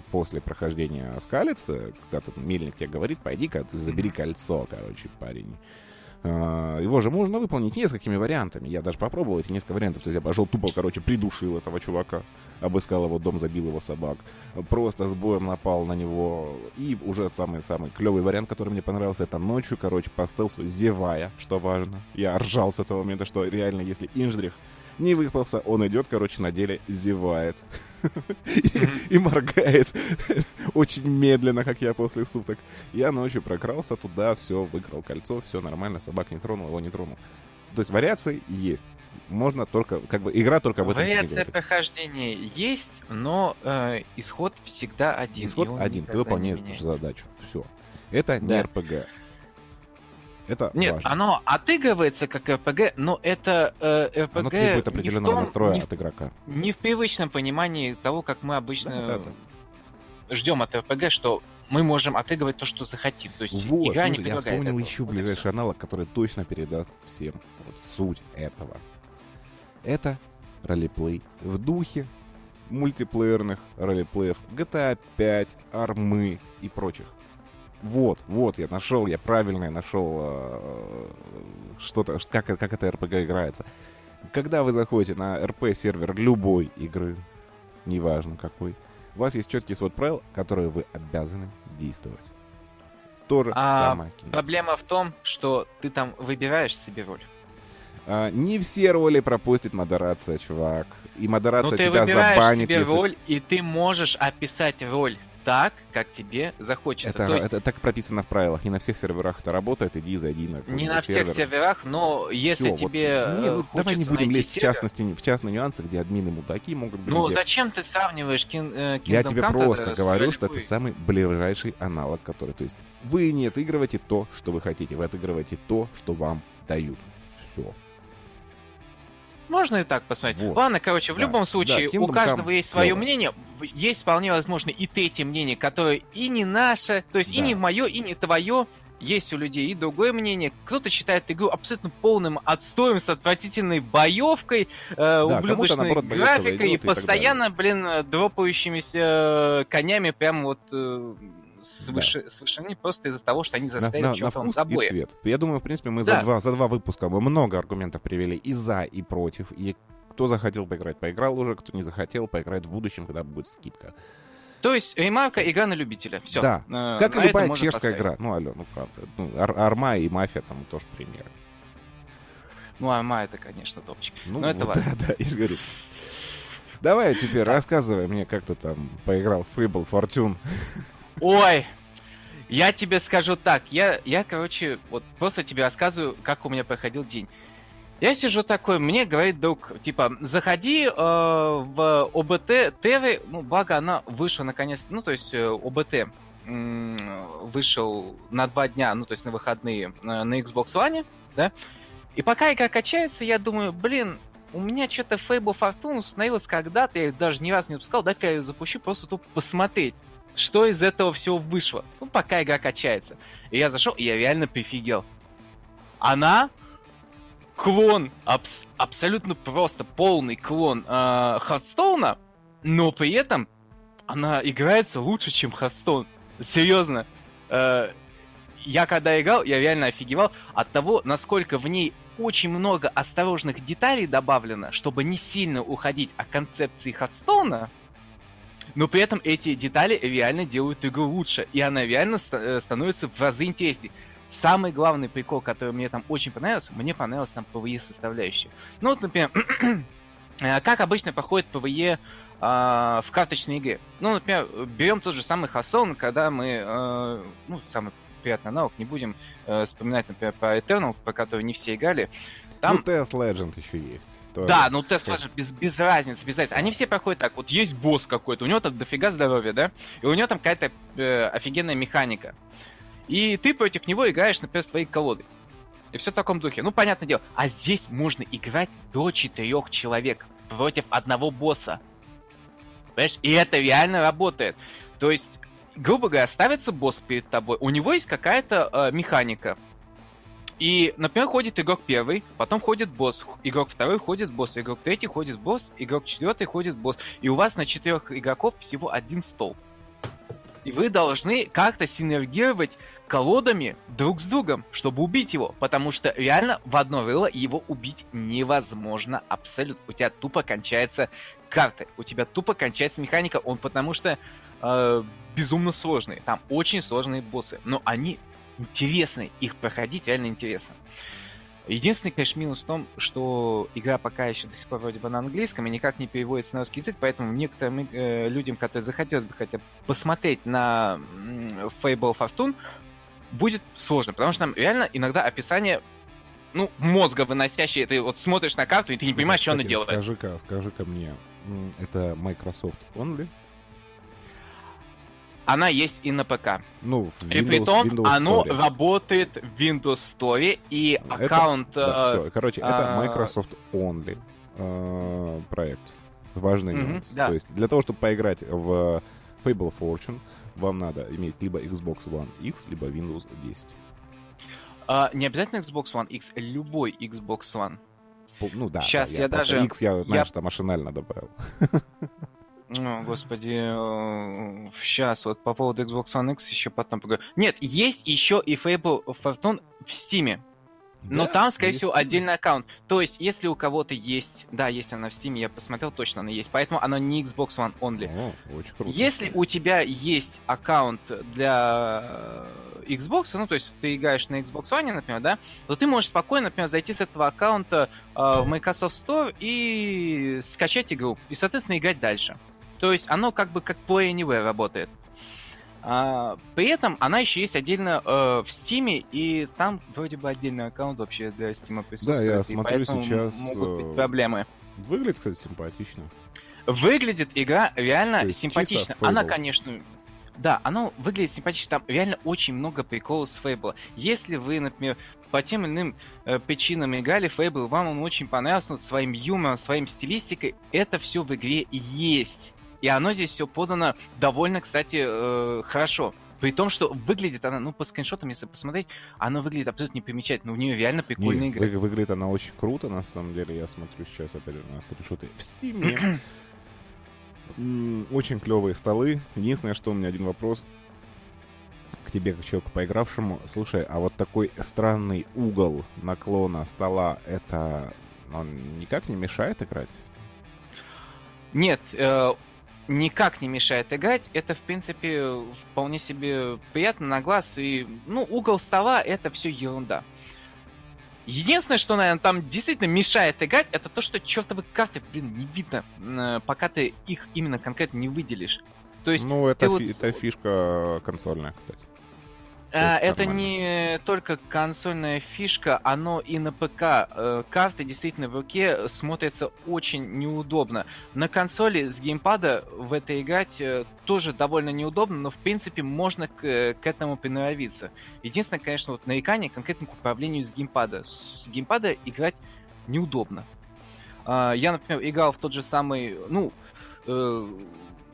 после прохождения скалицы, когда тут мельник тебе говорит, пойди-ка, забери кольцо, короче, парень. А, его же можно выполнить несколькими вариантами. Я даже попробовал эти несколько вариантов. То есть я пошел тупо, короче, придушил этого чувака. Обыскал его дом, забил его собак. Просто с боем напал на него. И уже самый-самый клевый вариант, который мне понравился, это ночью, короче, по стелсу, зевая, что важно. Я ржал с этого момента, что реально, если Инждрих не выспался, он идет, короче, на деле зевает. И моргает очень медленно, как я после суток. Я ночью прокрался туда, все, выкрал кольцо, все нормально, собак не тронул, его не тронул. То есть вариации есть. Можно только, как бы, игра только об этом Вариация прохождения есть, но э, исход всегда один. Исход один, ты выполняешь задачу. Все. Это не РПГ. Это Нет, важно. оно отыгрывается как РПГ, но это э, РПГ... Оно требует определенного том, настроя не от игрока. Не в привычном понимании того, как мы обычно да, да, да. ждем от РПГ, что мы можем отыгрывать то, что захотим. То есть вот, игра слушай, не я вспомнил этого. еще вот ближайший аналог, который точно передаст всем вот суть этого. Это ролеплей в духе мультиплеерных ролеплеев GTA 5, Армы и прочих. Вот, вот, я нашел, я правильно нашел э, что-то, как, как это РПГ играется. Когда вы заходите на РП-сервер любой игры, неважно какой, у вас есть четкий свод правил, которые вы обязаны действовать. То же а самое. Проблема в том, что ты там выбираешь себе роль. А, не все роли пропустит модерация, чувак. И модерация ну, ты тебя выбираешь забанит. себе если... роль, и ты можешь описать роль так, как тебе захочется. Это, То есть, это так прописано в правилах. Не на всех серверах это работает. Иди, зайди на Не на всех сервер. серверах, но если Всё, тебе вот, не, ну, Давай не будем лезть сервер... в, частности, в частные нюансы, где админы мудаки могут быть. Ну, где... зачем ты сравниваешь King, э, Kingdom Я тебе Come просто говорю, что это самый ближайший аналог, который... То есть вы не отыгрываете то, что вы хотите. Вы отыгрываете то, что вам дают. Все. Можно и так посмотреть. Вот. Ладно, короче, в да. любом случае, да, у каждого Come есть свое клево. мнение. Есть вполне возможно и третье мнение, которое и не наше, то есть да. и не мое, и не твое. Есть у людей и другое мнение. Кто-то считает игру абсолютно полным отстоем с отвратительной боевкой, э, да, ублюдочной наоборот, графикой и, и постоянно, блин, дропающимися конями прям вот э, свыше, да. совершены просто из-за того, что они заставили на, на, на забой. цвет. Я думаю, в принципе, мы да. за, два, за два выпуска мы много аргументов привели и за, и против. И кто захотел поиграть, поиграл уже, кто не захотел, поиграет в будущем, когда будет скидка. То есть ремарка игра на любителя. Все. Да. Э, как и любая чешская поставить. игра. Ну, алло, ну правда. Ну, Ар Арма и Мафия там тоже примеры. Ну, Арма это, конечно, топчик. Ну, Но это вот, важно. Да, да, и говорит. Давай теперь рассказывай мне, как ты там поиграл в Fable Fortune. Ой, я тебе скажу так, я, я, короче, вот просто тебе рассказываю, как у меня проходил день. Я сижу такой, мне говорит друг, типа, заходи э, в ОБТ ТВ, ну, благо она вышла наконец, ну, то есть э, ОБТ э, вышел на два дня, ну, то есть на выходные э, на Xbox One, да, и пока игра качается, я думаю, блин, у меня что-то Fable Fortune установилось когда-то, я даже ни разу не выпускал, дай-ка я ее запущу, просто тут посмотреть что из этого всего вышло. Ну, пока игра качается. И я зашел, и я реально прифигел. Она клон, абс- абсолютно просто полный клон э, но при этом она играется лучше, чем Хардстоун. Серьезно. Э, я когда играл, я реально офигевал от того, насколько в ней очень много осторожных деталей добавлено, чтобы не сильно уходить от концепции Хардстоуна, но при этом эти детали реально делают игру лучше, и она реально ст- э, становится в разы интереснее. Самый главный прикол, который мне там очень понравился, мне понравилась там PvE составляющая. Ну вот, например, э, как обычно проходит PvE а, в карточной игре. Ну, например, берем тот же самый Хасон, когда мы, э, ну, самый приятный навык, не будем э, вспоминать, например, про Eternal, по которой не все играли. Там... Ну, Тест Legend еще есть. Тоже. Да, ну Тест Legend без, без разницы, без разницы. Они все проходят так. Вот есть босс какой-то, у него там дофига здоровья, да? И у него там какая-то э, офигенная механика. И ты против него играешь, например, своей колодой. И все в таком духе. Ну, понятное дело. А здесь можно играть до четырех человек против одного босса. Понимаешь? И это реально работает. То есть, грубо говоря, ставится босс перед тобой. У него есть какая-то э, механика. И, например, ходит игрок первый, потом ходит босс, игрок второй ходит босс, игрок третий ходит босс, игрок четвертый ходит босс. И у вас на четырех игроков всего один стол. И вы должны как-то синергировать колодами друг с другом, чтобы убить его. Потому что реально в одно рыло его убить невозможно абсолютно. У тебя тупо кончается карты, у тебя тупо кончается механика, он потому что э, безумно сложный. Там очень сложные боссы, но они интересно, их проходить реально интересно. Единственный, конечно, минус в том, что игра пока еще до сих пор вроде бы на английском и никак не переводится на русский язык, поэтому некоторым э, людям, которые захотелось бы хотя бы посмотреть на Fable Fortune, будет сложно, потому что там реально иногда описание ну, мозга выносящее. Ты вот смотришь на карту, и ты не понимаешь, Кстати, что она делает. Скажи-ка, скажи-ка мне, это Microsoft only? Она есть и на ПК. Ну, в Windows, и при том, Windows оно работает в Windows Store, и это, аккаунт... Да, все. Короче, это а, Microsoft Only э, проект. Важный угу, нюанс. Да. То есть для того, чтобы поиграть в Fable Fortune, вам надо иметь либо Xbox One X, либо Windows 10. А, не обязательно Xbox One X, любой Xbox One. Ну да. Сейчас да, я, я даже... X я, знаешь, я... там машинально добавил. Ну, господи, сейчас вот по поводу Xbox One X еще потом поговорю. Нет, есть еще и Fable Fortune в Стиме. Но да, там, скорее всего, отдельный аккаунт. То есть, если у кого-то есть... Да, есть она в Steam, я посмотрел, точно она есть. Поэтому она не Xbox One only. О, очень круто. Если у тебя есть аккаунт для Xbox, ну, то есть ты играешь на Xbox One, например, да, то ты можешь спокойно, например, зайти с этого аккаунта э, в Microsoft Store и скачать игру. И, соответственно, играть дальше. То есть оно как бы как Play Anywhere работает. А, при этом она еще есть отдельно э, в Steam, и там вроде бы отдельный аккаунт вообще для Steam присутствует. Да, я смотрю сейчас... Могут быть проблемы. Выглядит, кстати, симпатично. Выглядит игра реально симпатично. Она, конечно, да, оно выглядит симпатично. Там реально очень много приколов с Fable. Если вы, например, по тем или иным э, причинам играли Fable, вам он очень понравился, вот, своим юмором, своим стилистикой, это все в игре есть. И оно здесь все подано довольно, кстати, э, хорошо. При том, что выглядит она, ну, по скриншотам, если посмотреть, она выглядит абсолютно непримечательно. У нее реально прикольная игра. Вы, выглядит она очень круто, на самом деле. Я смотрю сейчас опять на скриншоты в Steam. Очень клевые столы. Единственное, что у меня один вопрос к тебе, как человеку поигравшему. Слушай, а вот такой странный угол наклона стола, это он никак не мешает играть? Нет, э, никак не мешает играть. Это, в принципе, вполне себе приятно на глаз. И, ну, угол стола это все ерунда. Единственное, что, наверное, там действительно мешает играть, это то, что чертовы карты, блин, не видно, э, пока ты их именно конкретно не выделишь. То есть, ну, это, фи- вот... это фишка консольная, кстати. А, это не только консольная фишка, оно и на ПК. Э, карты действительно в руке смотрятся очень неудобно. На консоли с геймпада в это играть э, тоже довольно неудобно, но в принципе можно к, к этому приноровиться. Единственное, конечно, вот нарекание конкретно к управлению с геймпада. С геймпада играть неудобно. А, я, например, играл в тот же самый, ну, э,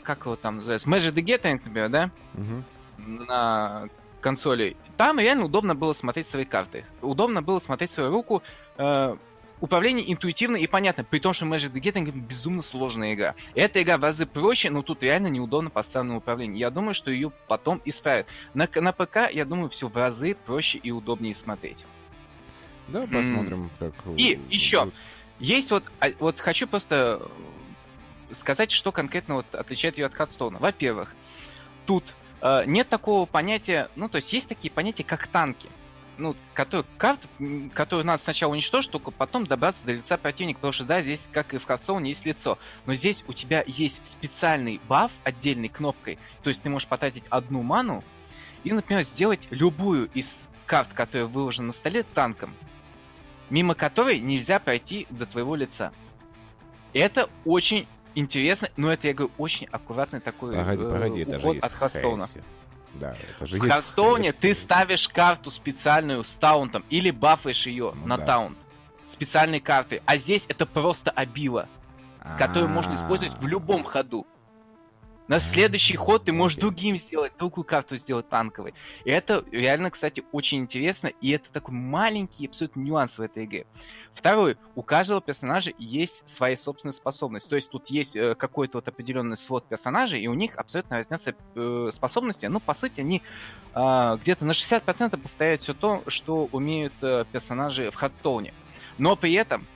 как его там называется, Magic the Gathering, например, да? Угу. На консоли, там реально удобно было смотреть свои карты. Удобно было смотреть свою руку. Э, управление интуитивно и понятно, при том, что Magic the Gathering безумно сложная игра. Эта игра в разы проще, но тут реально неудобно по странному управлению. Я думаю, что ее потом исправят. На, на ПК, я думаю, все в разы проще и удобнее смотреть. Да, посмотрим, mm. как... И еще, есть вот, а, вот хочу просто сказать, что конкретно вот отличает ее от Hearthstone а. Во-первых, тут Э, нет такого понятия, ну, то есть есть такие понятия, как танки. Ну, которые, карт, которую надо сначала уничтожить, только потом добраться до лица противника, потому что, да, здесь, как и в Hearthstone е, есть лицо. Но здесь у тебя есть специальный баф отдельной кнопкой, то есть ты можешь потратить одну ману и, например, сделать любую из карт, которая выложена на столе, танком, мимо которой нельзя пройти до твоего лица. Это очень интересно, но это, я говорю, очень аккуратный такой погоди, э, погоди, это уход от Hearthstone а. Да, это же в Hearthstone е ты ставишь карту специальную с taunt ом или бафаешь ее ну, на да. taunt. Специальной карты. А здесь это просто обила, которую можно использовать в любом ходу. На следующий ход ты можешь другим сделать, другую карту сделать танковой. И это реально, кстати, очень интересно, и это такой маленький абсолютно нюанс в этой игре. Второй, у каждого персонажа есть свои собственные способности. То есть тут есть э, какой-то вот определенный свод персонажей, и у них абсолютно разнятся э, способности. Ну, по сути, они э, где-то на 60% повторяют все то, что умеют э, персонажи в Хардстоуне. Но при этом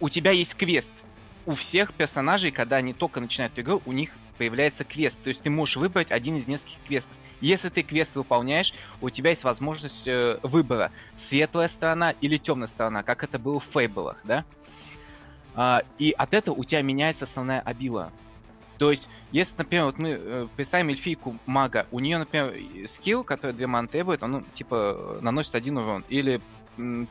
у тебя есть квест — у всех персонажей, когда они только начинают игру, у них появляется квест. То есть ты можешь выбрать один из нескольких квестов. Если ты квест выполняешь, у тебя есть возможность э, выбора. Светлая сторона или темная сторона, как это было в Фейблах, да? А, и от этого у тебя меняется основная обила. То есть, если, например, вот мы э, представим эльфийку мага, у нее, например, скилл, который две маны требует, он, ну, типа, наносит один урон. Или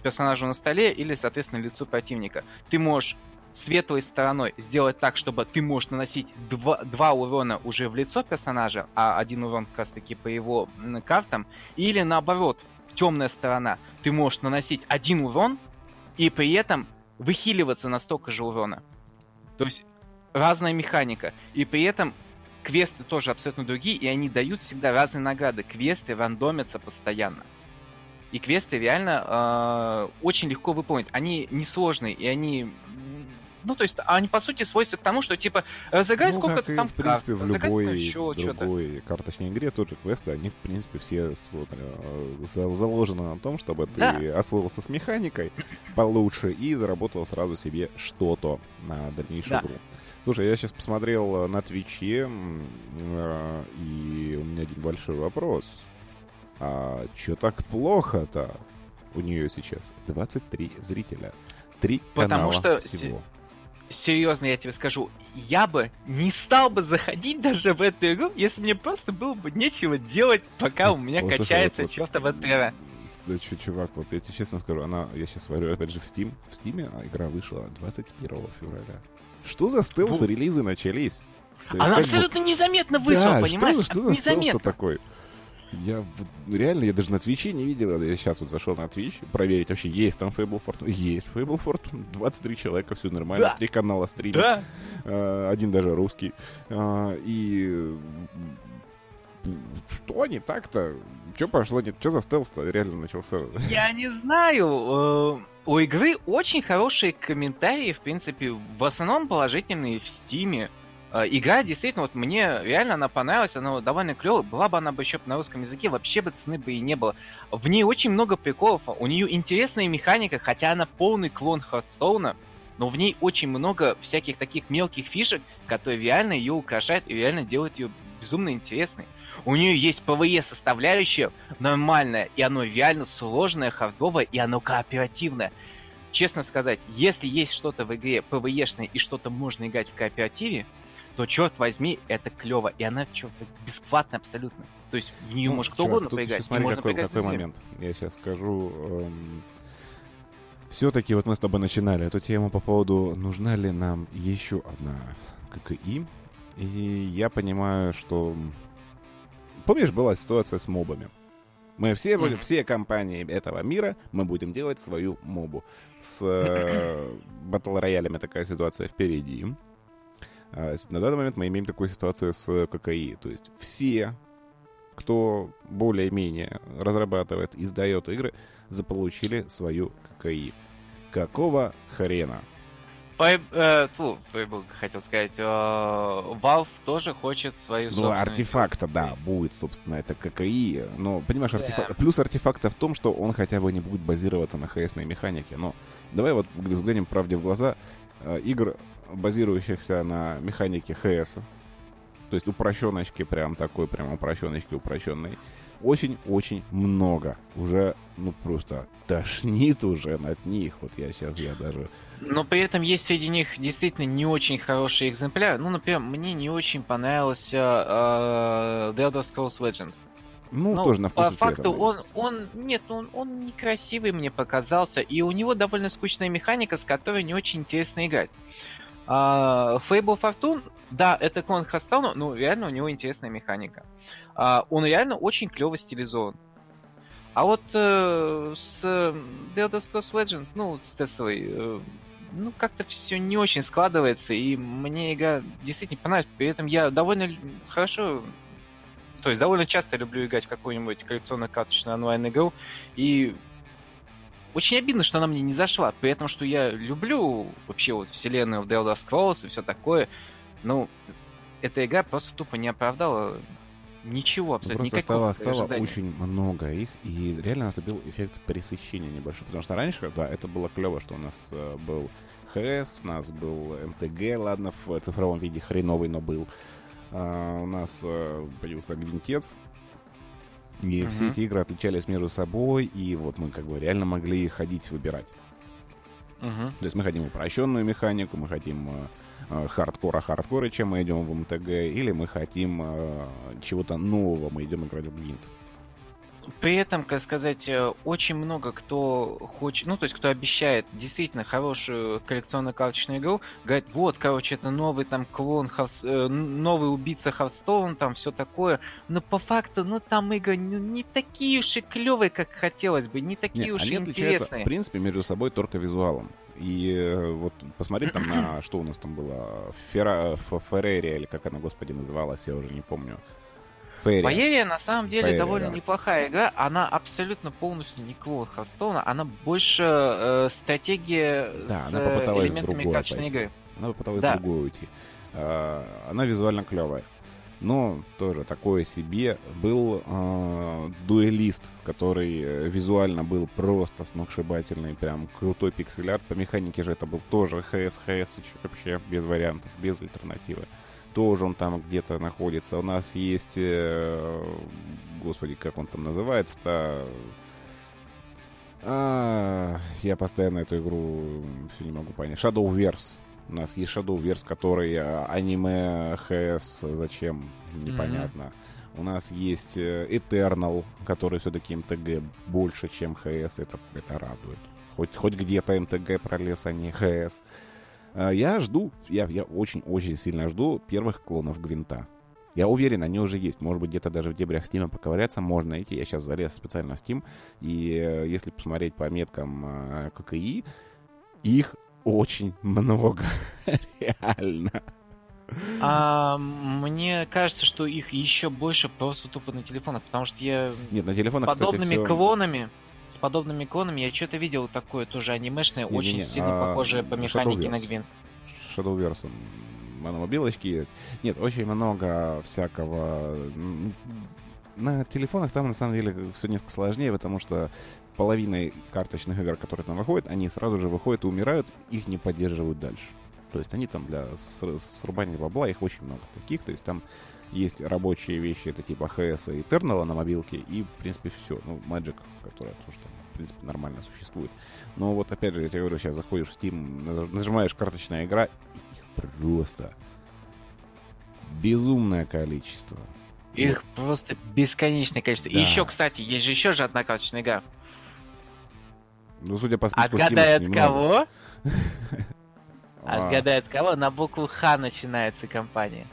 персонажу на столе, или, соответственно, лицу противника. Ты можешь светлой стороной сделать так, чтобы ты можешь наносить два, два урона уже в лицо персонажа, а один урон как раз таки по его картам, или наоборот, темная сторона, ты можешь наносить один урон и при этом выхиливаться на столько же урона. То есть разная механика. И при этом квесты тоже абсолютно другие, и они дают всегда разные награды. Квесты рандомятся постоянно. И квесты реально э, очень легко выполнить. Они несложные, и они ну, то есть они, по сути, сводятся к тому, что, типа, разыграй ну, сколько-то там в принципе, карт, в любой еще другой карточной игре тоже квесты, они, в принципе, все вот, э, заложены на том, чтобы да. ты освоился с механикой получше и заработал сразу себе что-то на дальнейшую да. игру. Слушай, я сейчас посмотрел на Твиче, э, и у меня один большой вопрос. А что так плохо-то? У нее сейчас 23 зрителя. Три Потому канала что всего. Серьезно я тебе скажу, я бы не стал бы заходить даже в эту игру, если мне просто было бы нечего делать, пока у меня качается вот, чертова тера. Да что, чувак, вот я тебе честно скажу, она, я сейчас смотрю, опять же, в Steam, в Steam игра вышла 21 февраля. Что за стелс-релизы начались? Есть, она абсолютно бы... незаметно вышла, да, понимаешь? Что, что за незаметно. такой? Я реально, я даже на Твиче не видел. Я сейчас вот зашел на Твич проверить, вообще есть там Fable Fortune. Есть Fable Fortune. 23 человека, все нормально. Три канала стримят. Да. А, один даже русский. А, и что не так-то? Что пошло нет? Что за стелс-то реально начался? Я не знаю. Э, у игры очень хорошие комментарии, в принципе, в основном положительные в Стиме. Э, игра действительно, вот мне реально она понравилась, она довольно клевая. Была бы она бы еще на русском языке, вообще бы цены бы и не было. В ней очень много приколов, у нее интересная механика, хотя она полный клон Хардстоуна, но в ней очень много всяких таких мелких фишек, которые реально ее украшают и реально делают ее безумно интересной. У нее есть PvE составляющая нормальная, и оно реально сложное, хардовое, и оно кооперативное. Честно сказать, если есть что-то в игре PvE-шное и что-то можно играть в кооперативе, то, черт возьми, это клево. И она, черт возьми, бесплатная абсолютно. То есть в нее ну, может кто чувак, угодно поиграть. Смотри, можно какой, какой момент. Я сейчас скажу. Эм... Все-таки вот мы с тобой начинали эту тему по поводу, нужна ли нам еще одна ККИ. И я понимаю, что... Помнишь, была ситуация с мобами? Мы все будем, все компании этого мира, мы будем делать свою мобу. С э, батл роялями такая ситуация впереди. А на данный момент мы имеем такую ситуацию с ККИ. То есть все, кто более-менее разрабатывает, издает игры, заполучили свою ККИ. Какого хрена? Файб, э, фу, хотел сказать, э, Valve тоже хочет свою Ну, артефакта, да, будет, собственно, это ККИ. Но, понимаешь, артефак... yeah. плюс артефакта в том, что он хотя бы не будет базироваться на ХСной механике. Но давай вот взглянем правде в глаза. Э, игр базирующихся на механике ХС. То есть упрощеночки, прям такой, прям упрощеночки упрощенной. Очень-очень много. Уже, ну, просто тошнит уже над них. Вот я сейчас, я даже... Но при этом есть среди них действительно не очень хорошие экземпляры. Ну, например, мне не очень понравился э, The Elder Scrolls Legend. Ну, Но тоже на вкус По факту он, он, нет, он, он некрасивый мне показался, и у него довольно скучная механика, с которой не очень интересно играть. А, Fable Fortune, да, это клон Хардстауна, но реально у него интересная механика. А, он реально очень клево стилизован. А вот э, с The Elder Scrolls Legend, ну, с Тесовой, э, ну, как-то все не очень складывается, и мне игра действительно понравилась. При этом я довольно хорошо то есть довольно часто люблю играть в какую-нибудь коллекционно-карточную онлайн-игру, и очень обидно, что она мне не зашла, при этом, что я люблю вообще вот вселенную в The Elder Scrolls и все такое. Ну, эта игра просто тупо не оправдала ничего абсолютно. Просто стало, стало очень много их, и реально наступил эффект пресыщения небольшой. Потому что раньше, да, это было клево, что у нас э, был ХС, у нас был МТГ, ладно, в цифровом виде хреновый, но был. А, у нас э, появился Гвинтец, и uh-huh. все эти игры отличались между собой, и вот мы как бы реально могли ходить выбирать. Uh-huh. То есть мы хотим упрощенную механику, мы хотим э, э, хардкора хардкора, чем мы идем в MTG, или мы хотим э, чего-то нового, мы идем играть в Гвинт. При этом, как сказать, э, очень много кто хочет, ну, то есть, кто обещает действительно хорошую коллекционно-карточную игру, говорит, вот, короче, это новый там клон, Хавс, э, новый убийца Hearthstone, там все такое, но по факту, ну, там игры не, не такие уж и клевые, как хотелось бы, не такие Нет, уж они и интересные. в принципе, между собой только визуалом. И э, вот посмотреть там на, что у нас там было, Фера, Феррери, или как она, господи, называлась, я уже не помню. Фейри. Фаерия на самом деле Фейри, довольно да. неплохая игра. Она абсолютно полностью не клон Хардстоуна. Она больше э, стратегия да, с она элементами качественной игры. Она попыталась да. другую уйти. Э, она визуально клевая. Но тоже такое себе был э, дуэлист, который э, визуально был просто сногсшибательный, прям крутой пиксель-арт. По механике же это был тоже ХС, ХС вообще без вариантов, без альтернативы тоже он там где-то находится. У нас есть, э, господи, как он там называется-то? А, я постоянно эту игру все не могу понять. Shadowverse. У нас есть Shadowverse, который э, аниме, ХС, зачем, непонятно. Mm-hmm. У нас есть э, Eternal, который все-таки МТГ больше, чем ХС. Это, это радует. Хоть, хоть где-то МТГ пролез, а не ХС. Э, я жду, я, я очень-очень сильно жду первых клонов Гвинта. Я уверен, они уже есть. Может быть, где-то даже в дебрях Steam поковыряться можно найти. Я сейчас залез специально в Steam. И э, если посмотреть по меткам э, ККИ, их очень много. Реально. А, мне кажется, что их еще больше просто тупо на телефонах, потому что я Нет, на телефонах, с подобными кстати, все... клонами с подобными клонами я что-то видел такое тоже анимешное, не, очень не, не. сильно а, похожее по механике Shadowverse. на Гвинт. Shadowverse мономобилочки есть. Нет, очень много всякого... На телефонах там на самом деле все несколько сложнее, потому что половина карточных игр, которые там выходят, они сразу же выходят и умирают, их не поддерживают дальше. То есть они там для срубания бабла, их очень много таких, то есть там есть рабочие вещи, это типа HS и Eternal на мобилке, и, в принципе, все. Ну, Magic, которая тоже там, в принципе, нормально существует. Но вот, опять же, я тебе говорю, сейчас заходишь в Steam, нажимаешь карточная игра, и их просто безумное количество. Их вот. просто бесконечное количество. Да. И еще, кстати, есть же еще же одна карточная игра. Ну, судя по списку Отгадай от кого? Отгадай от кого? На букву Х начинается компания.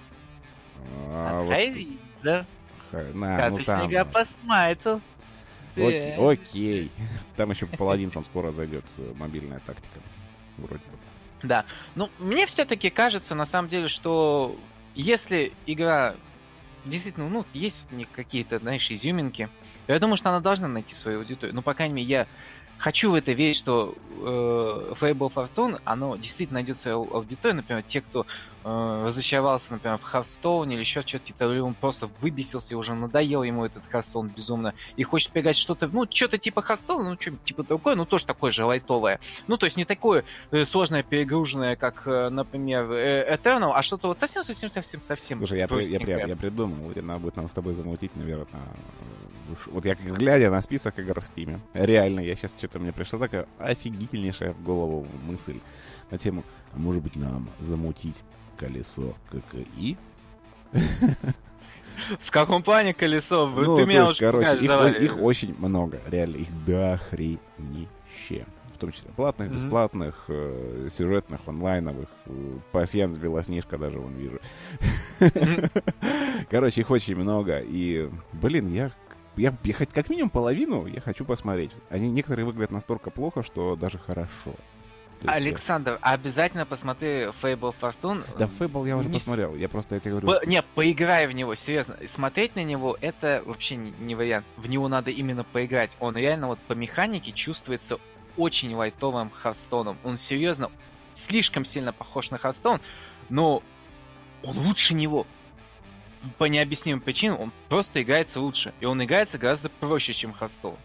А, От да? Карточная игра по смайту. Окей. Там еще по паладинцам скоро зайдет э, мобильная тактика. Вроде бы. Да. Ну, мне все-таки кажется, на самом деле, что если игра действительно, ну, есть в ней какие-то, знаешь, изюминки, я думаю, что она должна найти свою аудиторию. Ну, по крайней мере, я хочу в это верить, что э, Fable Fortune, оно действительно найдет свою аудиторию. Например, те, кто э, разочаровался, например, в Hearthstone или еще что-то типа, или он просто выбесился и уже надоел ему этот Hearthstone безумно, и хочет поиграть что-то, ну, что-то типа Hearthstone, ну, что-то типа другое, ну, тоже такое же лайтовое. Ну, то есть не такое э, сложное, перегруженное, как, э, например, э, Eternal, а что-то вот совсем-совсем-совсем-совсем. Слушай, я, я, я, я придумал, надо будет нам с тобой замутить, наверное, вот я глядя на список игр в Стиме, реально, я сейчас что-то мне пришла такая офигительнейшая в голову мысль на тему, а может быть нам замутить колесо ККИ? В каком плане колесо? Ну, Ты меня есть, уже короче, их, давай. их очень много, реально, их дохренище. В том числе платных, mm-hmm. бесплатных, э, сюжетных, онлайновых. Э, пассианс Белоснежка даже вон вижу. Mm-hmm. Короче, их очень много. И, блин, я я, я хоть как минимум половину я хочу посмотреть. Они некоторые выглядят настолько плохо, что даже хорошо. Есть, Александр, я... обязательно посмотри Fable Fortune. Да, Fable я уже не... посмотрел. Я просто это говорю. По... Не, поиграй в него, серьезно. Смотреть на него это вообще не, не вариант. В него надо именно поиграть. Он реально вот по механике чувствуется очень лайтовым Hearthstone ом. Он серьезно слишком сильно похож на Hearthstone, но он лучше него по необъяснимым причинам он просто играется лучше. И он играется гораздо проще, чем Hearthstone.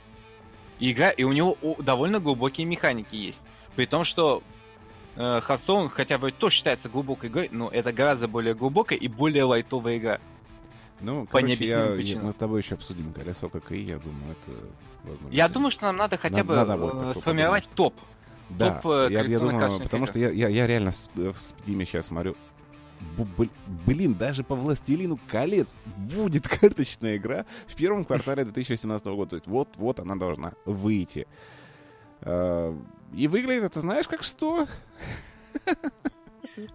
И, игра, и у него довольно глубокие механики есть. При том, что э, Hearthstone-то считается глубокой игрой, но это гораздо более глубокая и более лайтовая игра. Ну, по короче, я, я, мы с тобой еще обсудим колесо как и я думаю, это возможно. Я думаю, что нам надо хотя бы надо э, сформировать топ. Да, топ, э, я, я думаю, потому что я, я, я реально в Steam сейчас смотрю, блин, даже по «Властелину колец» будет карточная игра в первом квартале 2018 года. То есть вот-вот она должна выйти. А, и выглядит это, знаешь, как что?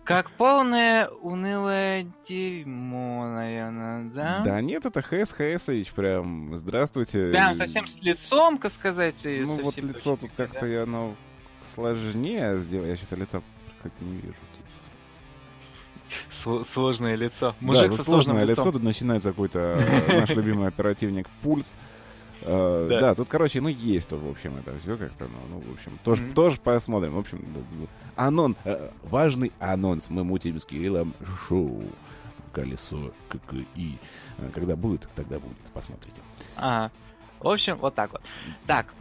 Как полное унылое дерьмо, наверное, да? Да нет, это ХС Хсович, прям, здравствуйте. Прям совсем с лицом, как сказать. Ну вот лицо тут как-то да? оно сложнее сделать. Я что-то лица как не вижу сложное лицо. Мужик да, со сложное лицо. Тут начинается какой-то э, наш любимый оперативник Пульс. Uh, да. да, тут, короче, ну есть тут, в общем, это все как-то, ну, ну в общем, тоже, mm-hmm. тоже посмотрим. В общем, анон, э, важный анонс. Мы мутим с Кириллом шоу «Колесо ККИ». Когда будет, тогда будет, посмотрите. Ага. В общем, вот так вот. Так,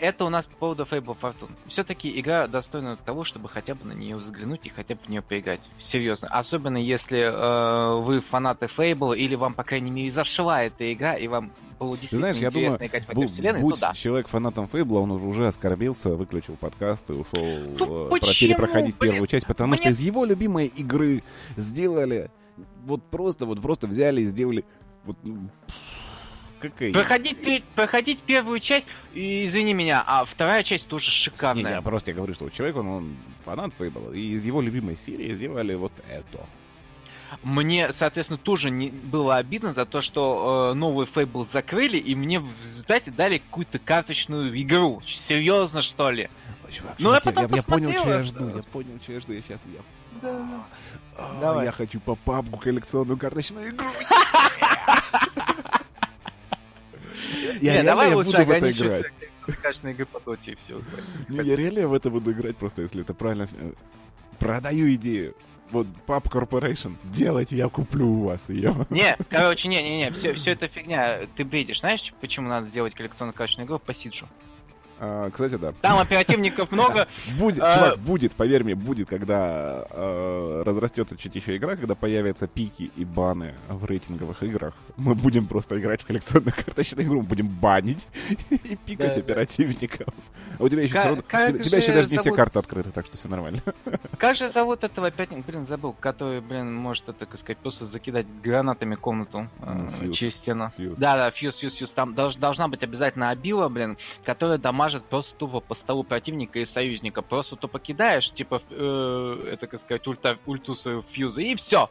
это у нас по поводу Fable Fortune. Все-таки игра достойна того, чтобы хотя бы на нее взглянуть и хотя бы в нее поиграть. Серьезно. Особенно если э, вы фанаты Fable или вам, по крайней мере, зашла эта игра, и вам было действительно Ты знаешь, я думаю, играть в этой вселенной, будь то да. человек фанатом Фейбла, он уже оскорбился, выключил подкаст и ушел ну, э, перепроходить Блин, первую часть, потому мне... что из его любимой игры сделали вот просто, вот просто взяли и сделали вот, какая... Проходить, проходить первую часть, извини меня, а вторая часть тоже шикарная. Не, я просто я говорю, что человек, он, он фанат Фейбла, и из его любимой серии сделали вот это. Мне, соответственно, тоже не было обидно за то, что э, новый Фейбл закрыли, и мне в результате дали какую-то карточную игру. Серьезно, что ли? Ну, я, я, я понял, что я жду. Я понял, что я жду. Я сейчас я... Да. А, Давай. Я хочу по папку коллекционную карточную игру. Я давай лучше ограничимся качественной игры по доте и все. Я реально в это буду играть просто, если это правильно... Продаю идею вот Pub Corporation, делайте, я куплю у вас ее. Не, короче, не-не-не, все, все это фигня. Ты бредишь. Знаешь, почему надо делать коллекционную качественную игру по Сиджу? А, кстати, да. Там оперативников много. Будет, а... чувак, будет, поверь мне, будет, когда э, разрастется чуть еще игра, когда появятся пики и баны в рейтинговых играх. Мы будем просто играть в коллекционную карточную игру, мы будем банить и пикать да, оперативников. А у тебя еще, равно, у тебя еще даже не все карты открыты, так что все нормально. Как же зовут этого оперативника? Блин, забыл, который, блин, может это, так сказать, просто закидать гранатами комнату э, через стену. Да, да, фьюз, фьюз, фьюз. Там должна быть обязательно обила, блин, которая дома мажет просто тупо по столу противника и союзника. Просто тупо кидаешь, типа, э, это, как сказать, ульта, ульту свою фьюза, и все.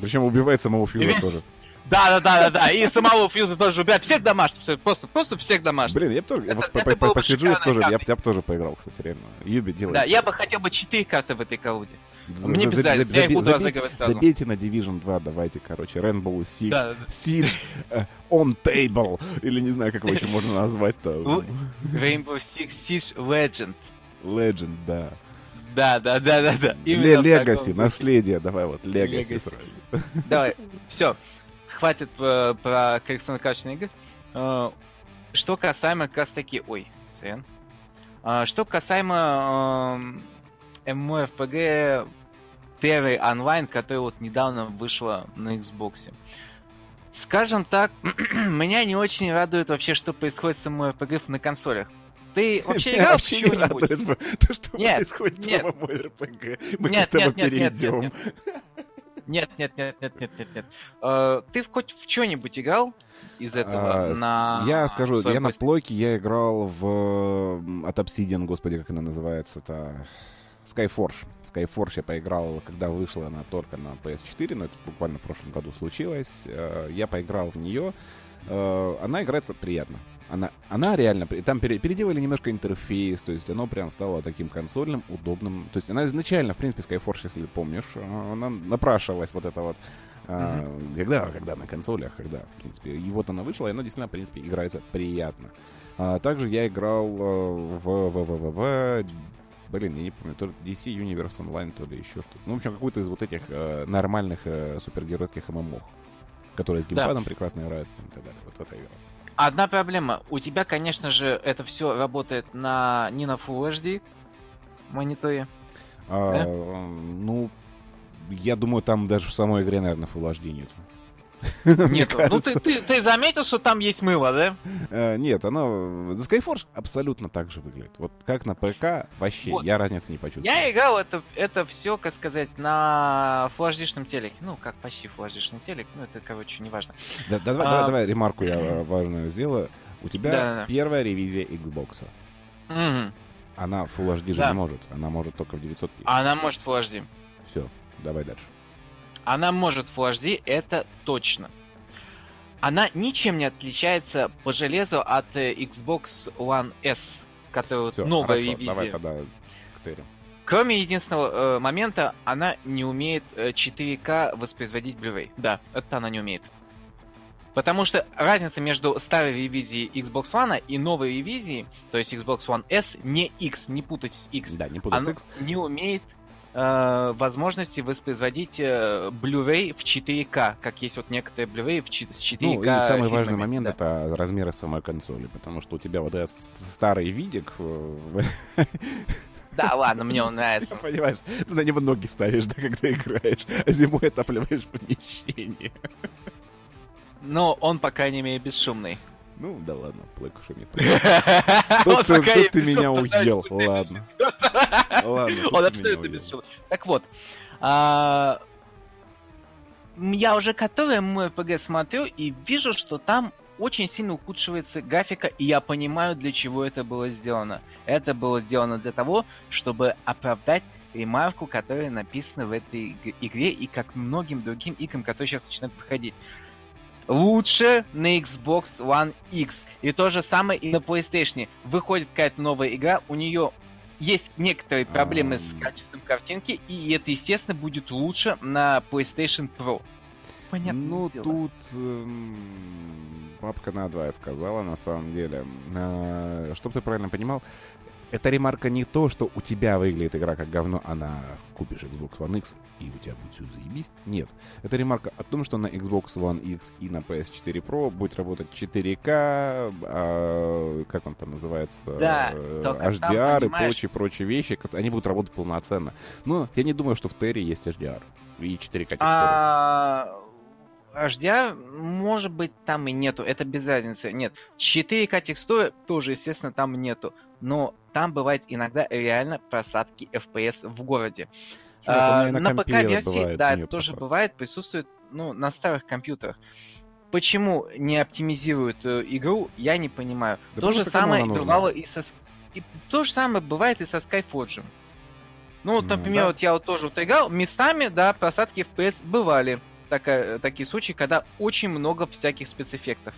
Причем убивает самого фьюза весь... тоже. Да, да, да, да, да. И самого фьюза тоже убивает. Всех домашних. Просто, просто всех домашних. Блин, я бы тоже. Это, я вот по, посижу, я тоже. Я, я бы тоже поиграл, кстати, реально. Юби делает. Да, я бы хотел бы 4 карты в этой колоде. Мне разницы, я их буду разыгрывать сразу. Забейте на Division 2, давайте, короче, Rainbow Six, да, Siege, uh, On Table, или не знаю, как его еще можно назвать-то. Rainbow Six Siege Legend. Legend, да. Да, да, да, да, да. Легаси, наследие, давай вот, Легаси. Давай, все, хватит э, про коллекционно-качественные игры. Э, что касаемо как раз таки... Ой, сорян. Э, что касаемо MMORPG Terry Online, которая вот недавно вышла на Xbox. Скажем так, меня не очень радует вообще, что происходит с MMORPG на консолях. Ты вообще играл в что-нибудь? То, что нет, происходит нет. в MMORPG. Мы нет, к этому нет, перейдем. Нет, нет, нет, нет, нет, нет, нет, нет. Uh, ты хоть в что-нибудь играл из этого uh, на... Я скажу, я на плойке я играл в... От Obsidian, господи, как она называется-то... Skyforge. Skyforge я поиграл, когда вышла она только на PS4, но это буквально в прошлом году случилось. Э, я поиграл в нее. Э, она играется приятно. Она, она реально... Там переделали немножко интерфейс, то есть оно прям стало таким консольным, удобным. То есть она изначально, в принципе, Skyforge, если помнишь, э, она напрашивалась вот это вот Mm-hmm. Когда, когда на консолях, когда, в принципе. И вот она вышла, и она действительно, в принципе, играется приятно. А, также я играл в, в, в, в, в Блин, я не помню, то ли DC Universe Online, то ли еще что-то. Ну, в общем, какой-то из вот этих э, нормальных э, супергеройских ММО, которые с геймпадом да. прекрасно играются там, и так далее. Вот в этой игре. Одна проблема. У тебя, конечно же, это все работает на не на Full HD мониторе. А, да? Ну, я думаю, там даже в самой игре, наверное, Full HD нет. Нет, ну ты, ты, ты заметил, что там есть мыло, да? Uh, нет, оно... The Skyforge абсолютно так же выглядит. Вот как на ПК, вообще, вот. я разницы не почувствовал. Я играл это, это все, как сказать, на флаждишном телеке. Ну, как почти флаждишный телек, ну, это, короче, неважно. Да, да, а... давай, давай ремарку я важную сделаю. У тебя да, да. первая ревизия Xbox. Угу. Она Full HD же да. не может. Она может только в 900p. Она может Full HD. Все, давай дальше. Она может Full HD, это точно. Она ничем не отличается по железу от э, Xbox One S, которая Всё, новая хорошо, ревизия. Давай тогда к Кроме единственного э, момента, она не умеет э, 4К воспроизводить Blu-ray. Да, это она не умеет. Потому что разница между старой ревизией Xbox One и новой ревизией, то есть Xbox One S, не X, не путать с X, да, не путать с X. не умеет э, возможности воспроизводить э, Blu-ray в 4К, как есть вот некоторые Blu-ray в 4К. Ну, и самый важный момент да. это размеры самой консоли, потому что у тебя вот этот старый видик... Э, да, ладно, мне он нравится. Понимаешь, ты на него ноги ставишь, да, когда играешь, а зимой отапливаешь помещение. Но он, по крайней мере, бесшумный. Ну, да ладно, плык шумит. Тут ты меня уел, ладно. Ладно, Он абсолютно бесшумный. Так вот, а, я уже который мой РПГ смотрю и вижу, что там очень сильно ухудшивается графика, и я понимаю, для чего это было сделано. Это было сделано для того, чтобы оправдать ремарку, которая написана в этой игре и как многим другим играм, которые сейчас начинают выходить. Лучше на Xbox One X. И то же самое и на PlayStation. Выходит какая-то новая игра, у нее есть некоторые проблемы с качеством картинки, и это, естественно, будет лучше на PlayStation Pro. Понятно. Ну, дело. тут эм, папка надвое сказала, на самом деле. Э, чтобы ты правильно понимал, эта ремарка не то, что у тебя выглядит игра как говно, а на купишь Xbox One X и у тебя будет все заебись. Нет. Это ремарка о том, что на Xbox One X и на PS4 Pro будет работать 4К, а, как он там называется, да, HDR там, и прочие-прочие вещи, они будут работать полноценно. Но я не думаю, что в Терри есть HDR и 4К текстуры. А... HDR, может быть, там и нету, это без разницы. Нет, 4К текстуры тоже, естественно, там нету. Но там бывает иногда реально просадки FPS в городе. А, на, на ПК-версии, да, это тоже просадки. бывает, присутствует ну, на старых компьютерах. Почему не оптимизируют э, игру, я не понимаю. Да то же самое бывало и со... И то же самое бывает и со Skyforge. Ну, вот, например, да. вот я вот тоже вот играл, местами, да, просадки FPS бывали. Такая, такие случаи, когда очень много всяких спецэффектов.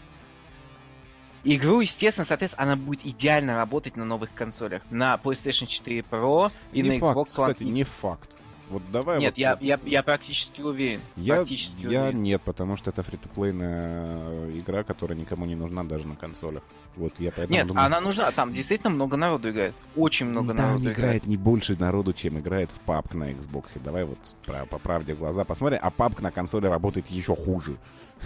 Игру, естественно, соответственно, она будет идеально работать на новых консолях. На PlayStation 4 Pro и не на факт, Xbox One кстати, не факт. Вот давай нет, вот, я, я, я практически уверен. Я, практически я уверен. нет, потому что это фри-то-плейная игра, которая никому не нужна даже на консолях. Вот я поэтому Нет, думаю... она нужна. Там действительно много народу играет. Очень много да, народу играет. играет не больше народу, чем играет в PUBG на Xbox. Давай вот по, по правде глаза посмотрим. А PUBG на консоли работает еще хуже.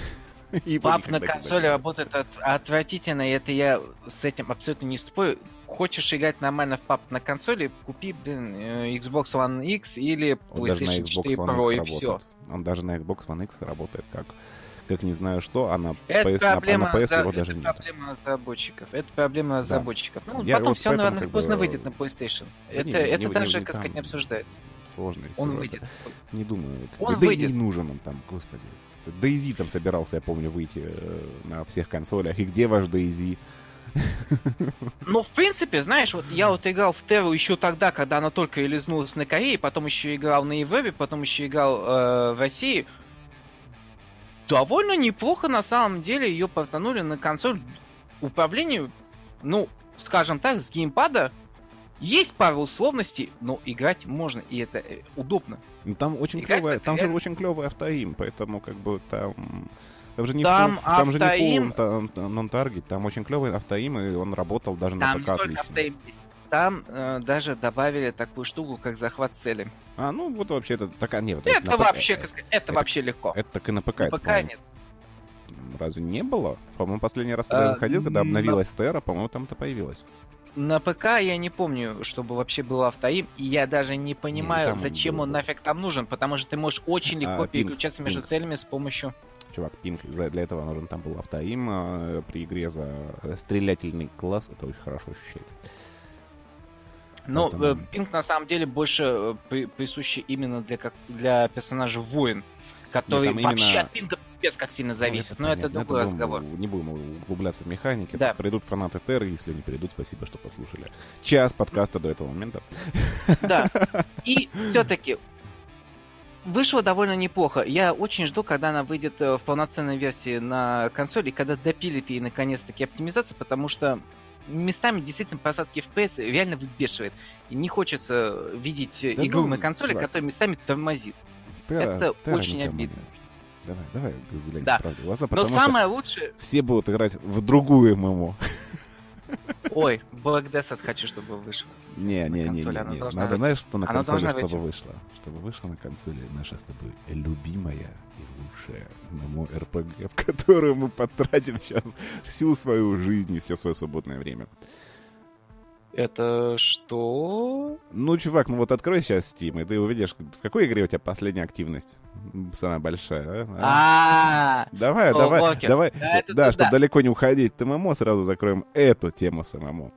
PUBG на консоли работает от, отвратительно, и это я с этим абсолютно не спорю. Хочешь играть нормально в PUBG на консоли, купи, блин, э, Xbox One X или PlayStation 4 Pro, и все. Он даже на Xbox One X работает как как не знаю что, а на это PS, проблема, на PS за, его даже это нет. проблема разработчиков. Это проблема разработчиков. Да. Ну, Я потом вот все рано или поздно бы... выйдет на PlayStation. Да это не, это не, даже, не, как сказать, не обсуждается. Сложный Он сюжет. выйдет. Не думаю. Он да выйдет. и нужен он там, господи. Дейзи там собирался, я помню, выйти э, на всех консолях. И где ваш Дейзи? Ну, в принципе, знаешь, вот я вот играл в Терру еще тогда, когда она только лизнулась на Корее, потом еще играл на Европе, потом еще играл э, в России. Довольно неплохо, на самом деле, ее портанули на консоль управлению, ну, скажем так, с геймпада. Есть пару условностей, но играть можно, и это э, удобно. Ну, там очень это там же очень клевый автоим, поэтому как бы там... Там же не Там full- там же не full нон-таргет, там очень клевый автоим, и он работал даже на Там ПК не только отлично. автоим. Там э, даже добавили такую штуку, как захват цели. А, ну вот вообще это такая... Нет, Это, на ПК вообще, это, это- вообще легко. Это так и на ПК. На это, ПК нет. Разве не было? По-моему, последний раз, когда я А, заходил, когда обновилась Терра, по-моему, там это появилось. На ПК я не помню, чтобы вообще был автоим, и я даже не понимаю, он зачем был, он нафиг там нужен, потому что ты можешь очень легко А, пинг, переключаться между пинг. целями с помощью... Чувак, пинг, для этого нужен там был автоим э, при игре за стрелятельный класс, это очень хорошо ощущается. Но Поэтому- э, пинг на самом деле больше э, при- присущий именно для, как, для персонажа воин, который именно- вообще от пинга пипец как сильно зависит, но это понятно, другой будем- разговор. Не будем углубляться в механики. Да. Придут фанаты Терры, если не придут, спасибо, что послушали. Час подкаста до этого момента. Да. И все-таки вышло довольно неплохо. Я очень жду, когда она выйдет э, в полноценной версии на консоли, когда допилит ей наконец-таки оптимизацию, потому что местами действительно просадки FPS реально выбешивает. И не хочется видеть э, Да игру ну, на консоли, чувак. которая местами тормозит. Терра- Это Терра очень обидно. Давай, давай взглянем Да. правде в глаза, Но самое лучшее... все будут играть в другую ММО. Ой, Black Desert хочу, чтобы вышел. Не, не, не, не, не. должна Надо, знаешь, что на Она консоли, чтобы выйти. вышло? Чтобы вышло на консоли наша с тобой любимая и лучшая ММО РПГ, в которую мы потратим сейчас всю свою жизнь и все свое свободное время. Это что? Ну, чувак, ну вот открой сейчас Steam, и ты увидишь, в какой игре у тебя последняя активность самая большая, а? А, давай, давай, давай, да, чтобы далеко не уходить, ты ММО сразу закроем эту тему с ММО.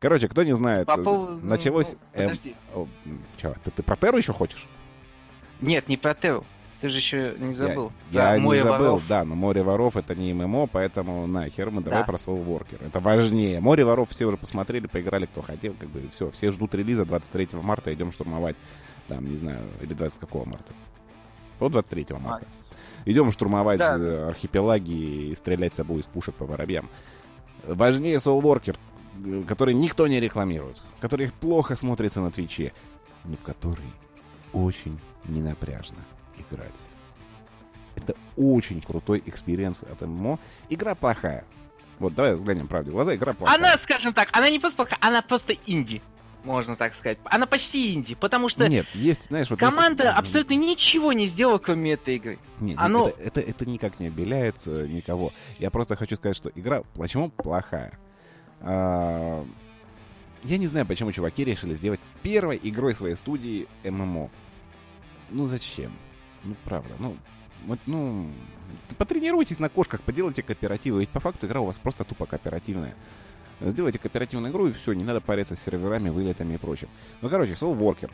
Короче, кто не знает, По поводу... началось... Ну, эм... Чё, ты, про Терру еще хочешь? Нет, не про Терру. Ты же еще не забыл. Я, я не забыл, воров. да, но море воров это не ММО, поэтому нахер мы давай да. про Soul Worker. Это важнее. Море воров все уже посмотрели, поиграли, кто хотел, как бы все. Все ждут релиза 23 марта, идем штурмовать. Там, не знаю, или 20 какого марта? Вот 23 марта. А. Идем штурмовать да. Э, архипелаги и стрелять с собой из пушек по воробьям. Важнее Soul Worker, который никто не рекламирует, который плохо смотрится на Twitch е, но в который очень ненапряжно играть. Это очень крутой experience от MMO. Игра плохая. Вот, давай взглянем правде в глаза, игра плохая. Она, скажем так, она не просто плохая, она просто инди можно так сказать. Она почти инди, потому что нет, есть, знаешь, вот команда есть... абсолютно ничего не сделала, кроме этой игры. Нет, Оно... это, это, это никак не обеляет никого. Я просто хочу сказать, что игра почему плохая. А... Я не знаю, почему чуваки решили сделать первой игрой своей студии ММО. Ну зачем? Ну, правда, ну, вот, ну, потренируйтесь на кошках, поделайте кооперативы, ведь по факту игра у вас просто тупо кооперативная. Сделайте кооперативную игру, и все, не надо париться с серверами, вылетами и прочим. Ну, короче, Soul Worker.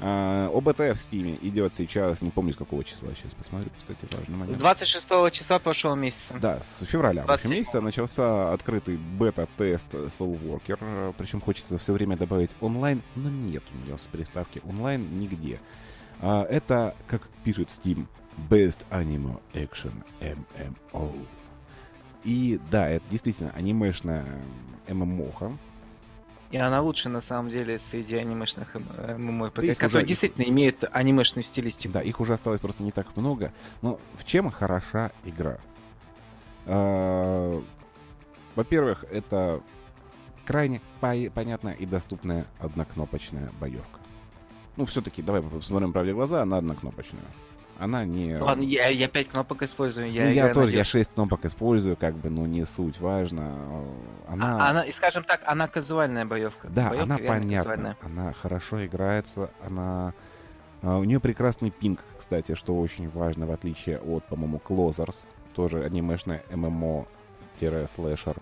А, ОБТ в Стиме идет сейчас, не помню с какого числа, сейчас посмотрю, кстати, важный момент. С 26 числа прошлого месяца. Да, с февраля 27. месяца начался открытый бета-тест Soul Worker, причем хочется все время добавить онлайн, но нет у нее с приставки онлайн нигде. А, это, как пишет Steam, Best Anime Action MMO. И да, это действительно анимешная ММОха. И она лучше, на самом деле, среди анимешных ММО, да которые уже... действительно имеют анимешную стилистику. Да, их уже осталось просто не так много. Но в чем хороша игра? А, во-первых, это крайне понятная и доступная однокнопочная боевка. Ну, все-таки, давай посмотрим правде глаза, она однокнопочная. Она не... Ладно, я, я 5 кнопок использую. Я, ну, я тоже, я 6 кнопок использую, как бы, ну, не суть, важно. Она... А, она, скажем так, она казуальная боевка. Да, боевка она понятна. Казуальная. Она хорошо играется, она... А, у нее прекрасный пинг, кстати, что очень важно, в отличие от, по-моему, Closers, тоже анимешная MMO-слэшер,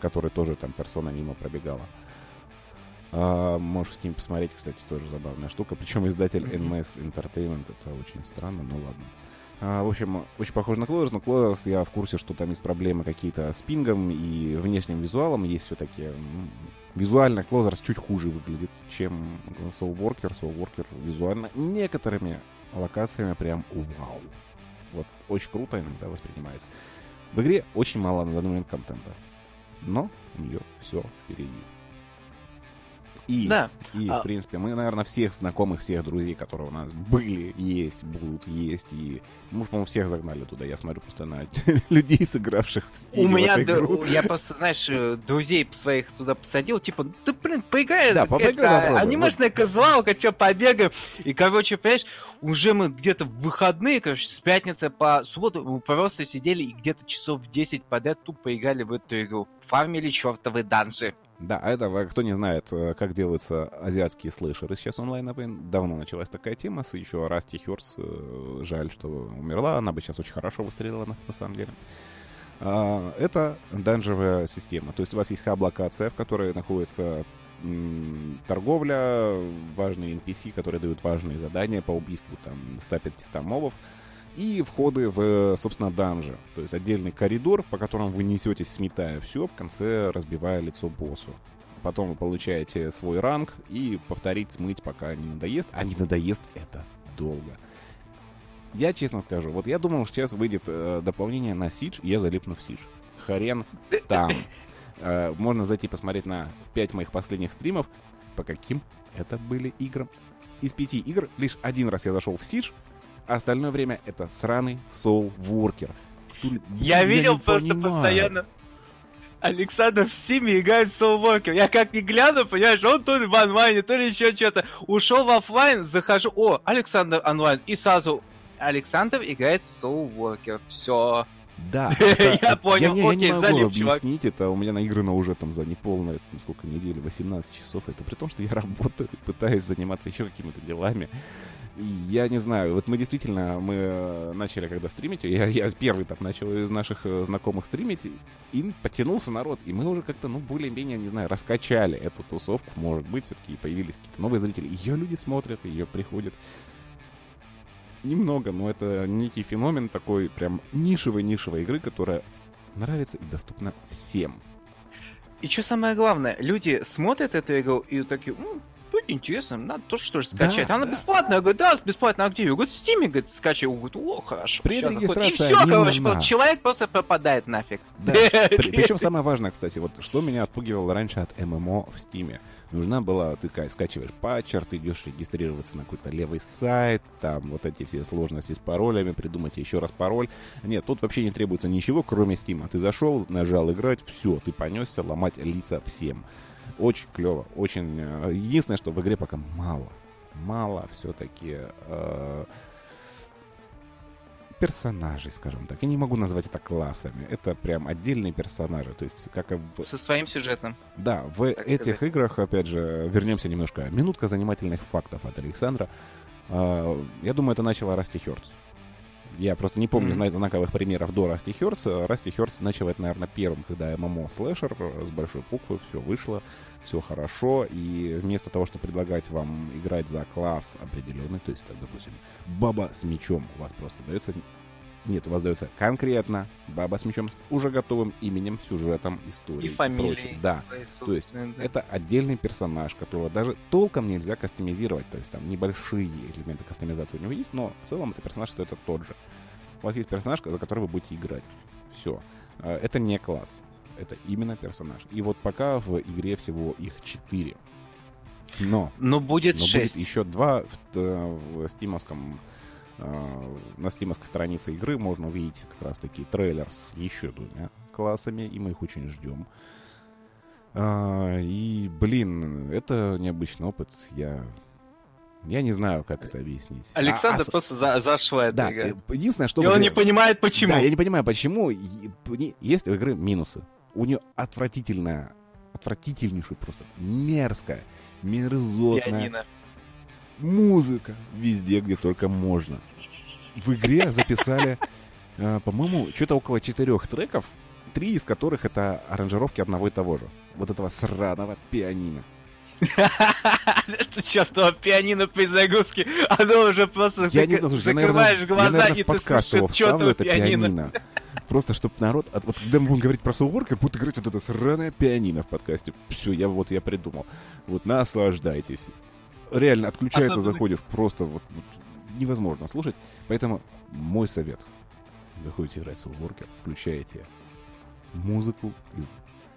который тоже там персона мимо пробегала. А, можешь с ним посмотреть, кстати, тоже забавная штука. Причем издатель NMS Entertainment, это очень странно, ну ладно. А, в общем, очень похож на Closers, но Closers я в курсе, что там есть проблемы какие-то с пингом и внешним визуалом. Есть все-таки... Визуально Closers чуть хуже выглядит, чем Soul Worker. Soul Worker визуально некоторыми локациями прям вау. Вот очень круто иногда воспринимается. В игре очень мало на данный момент контента. Но у нее все впереди. И, да. и а... в принципе, мы, наверное, всех знакомых, всех друзей, которые у нас были, есть, будут есть, и мы, по-моему, всех загнали туда. Я смотрю просто на людей, сыгравших в Steam. У меня, да, я просто, знаешь, э, друзей своих туда посадил, типа, да, блин, поиграй, да, поиграй, анимешная вот. козлалка, что, побегаем. И, короче, понимаешь, уже мы где-то в выходные, короче, с пятницы по субботу мы просто сидели и где-то часов 10 подряд тупо играли в эту игру. Фармили чертовы данжи. Да, а это, кто не знает, э, как делаются азиатские слэшеры сейчас онлайн, давно началась такая тема с еще Расти Хёрс. Э, жаль, что умерла, она бы сейчас очень хорошо выстрелила на, на самом деле. А, это данжевая система. То есть у вас есть хаб-локация, в которой находится торговля, важные NPC, которые дают важные задания по убийству там 150 мобов и входы в, собственно, данжи. То есть отдельный коридор, по которому вы несетесь, сметая все, в конце разбивая лицо боссу. Потом вы получаете свой ранг и повторить смыть, пока не надоест. А не надоест это долго. Я честно скажу, вот я думал, сейчас выйдет э, дополнение на Сидж, и я залипну в Сидж. Хрен там. Э, можно зайти посмотреть на 5 моих последних стримов, по каким это были играм. Из пяти игр лишь один раз я зашел в Сидж, а остальное время это сраный Soul Worker. Я, видел просто понимаю. постоянно. Александр в Стиме играет Worker. Я как не гляну, понимаешь, он то ли в онлайне, то ли еще что-то. Ушел в офлайн, захожу, о, Александр онлайн. И сразу Александр играет в Worker. Все. Да. Я понял, я, окей, я не могу объяснить это. У меня на игры на уже там за неполные, там, сколько недели, 18 часов. Это при том, что я работаю, пытаюсь заниматься еще какими-то делами. Я не знаю, вот мы действительно, мы э, начали когда стримить, я, я первый так начал из наших э, знакомых стримить, и потянулся народ, и мы уже как-то, ну, более-менее, не знаю, раскачали эту тусовку, может быть, все-таки появились какие-то новые зрители, ее люди смотрят, ее приходят. Немного, но это некий феномен такой прям нишевой-нишевой игры, которая нравится и доступна всем. И что самое главное, люди смотрят эту игру и такие, интересно, надо тоже что ли скачать. Да, Она да. бесплатная, я говорю, да, бесплатно, а где? Я говорю, в Steam, говорит, скачай. Я говорю, о, хорошо. Предрегистрация И все, короче, нужна. человек просто пропадает нафиг. Да. Причем самое важное, кстати, вот что меня отпугивало раньше от ММО в Steam. Нужна была, ты скачиваешь патчер, ты идешь регистрироваться на какой-то левый сайт, там вот эти все сложности с паролями, придумать еще раз пароль. Нет, тут вообще не требуется ничего, кроме Steam. Ты зашел, нажал играть, все, ты понесся ломать лица всем. Очень клево, очень... Э, единственное, что в игре пока мало. Мало все-таки э, персонажей, скажем так. Я не могу назвать это классами. Это прям отдельные персонажи. То есть, как в... Со своим сюжетом. Да, в этих сказать. играх, опять же, вернемся немножко. Минутка занимательных фактов от Александра. Э, я думаю, это начало расти Хёрдс. Я просто не помню, mm-hmm. знаковых примеров до Расти Хёрс. Расти Хёрс начал это, наверное, первым, когда ММО слэшер с большой буквы, все вышло, все хорошо, и вместо того, чтобы предлагать вам играть за класс определенный, то есть, допустим, баба с мечом у вас просто дается нет, у вас дается конкретно баба с мечом с уже готовым именем, сюжетом, историей. И фамилией. Да. То есть да. это отдельный персонаж, которого даже толком нельзя кастомизировать. То есть там небольшие элементы кастомизации у него есть, но в целом это персонаж остается тот же. У вас есть персонаж, за который вы будете играть. Все. А, это не класс. Это именно персонаж. И вот пока в игре всего их четыре. Но, но будет но 6. будет еще два в, в стимовском на стримовской странице игры можно увидеть как раз-таки трейлер с еще двумя классами, и мы их очень ждем. А, и, блин, это необычный опыт. Я я не знаю, как это объяснить. Александр а, а просто за, зашла да, игра. Единственное, что... И он не понимает, почему. Да, я не понимаю, почему. Есть у игры минусы. У нее отвратительная, отвратительнейшая просто, мерзкая, мерзотная... Пианино музыка везде, где только можно. В игре записали, э, по-моему, что-то около четырех треков, три из которых это аранжировки одного и того же. Вот этого сраного пианино. Это чертово пианино при загрузке, оно уже просто я не знаю, закрываешь я, наверное, глаза я, наверное, и ты слышишь чертово это пианино. пианино. Просто, чтобы народ... Вот когда мы будем говорить про как будто говорить вот это сраное пианино в подкасте. Все, я вот я придумал. Вот наслаждайтесь реально отключается, Особенно... заходишь, просто вот, вот невозможно слушать. Поэтому мой совет. Заходите играть в Soulworker, включаете музыку из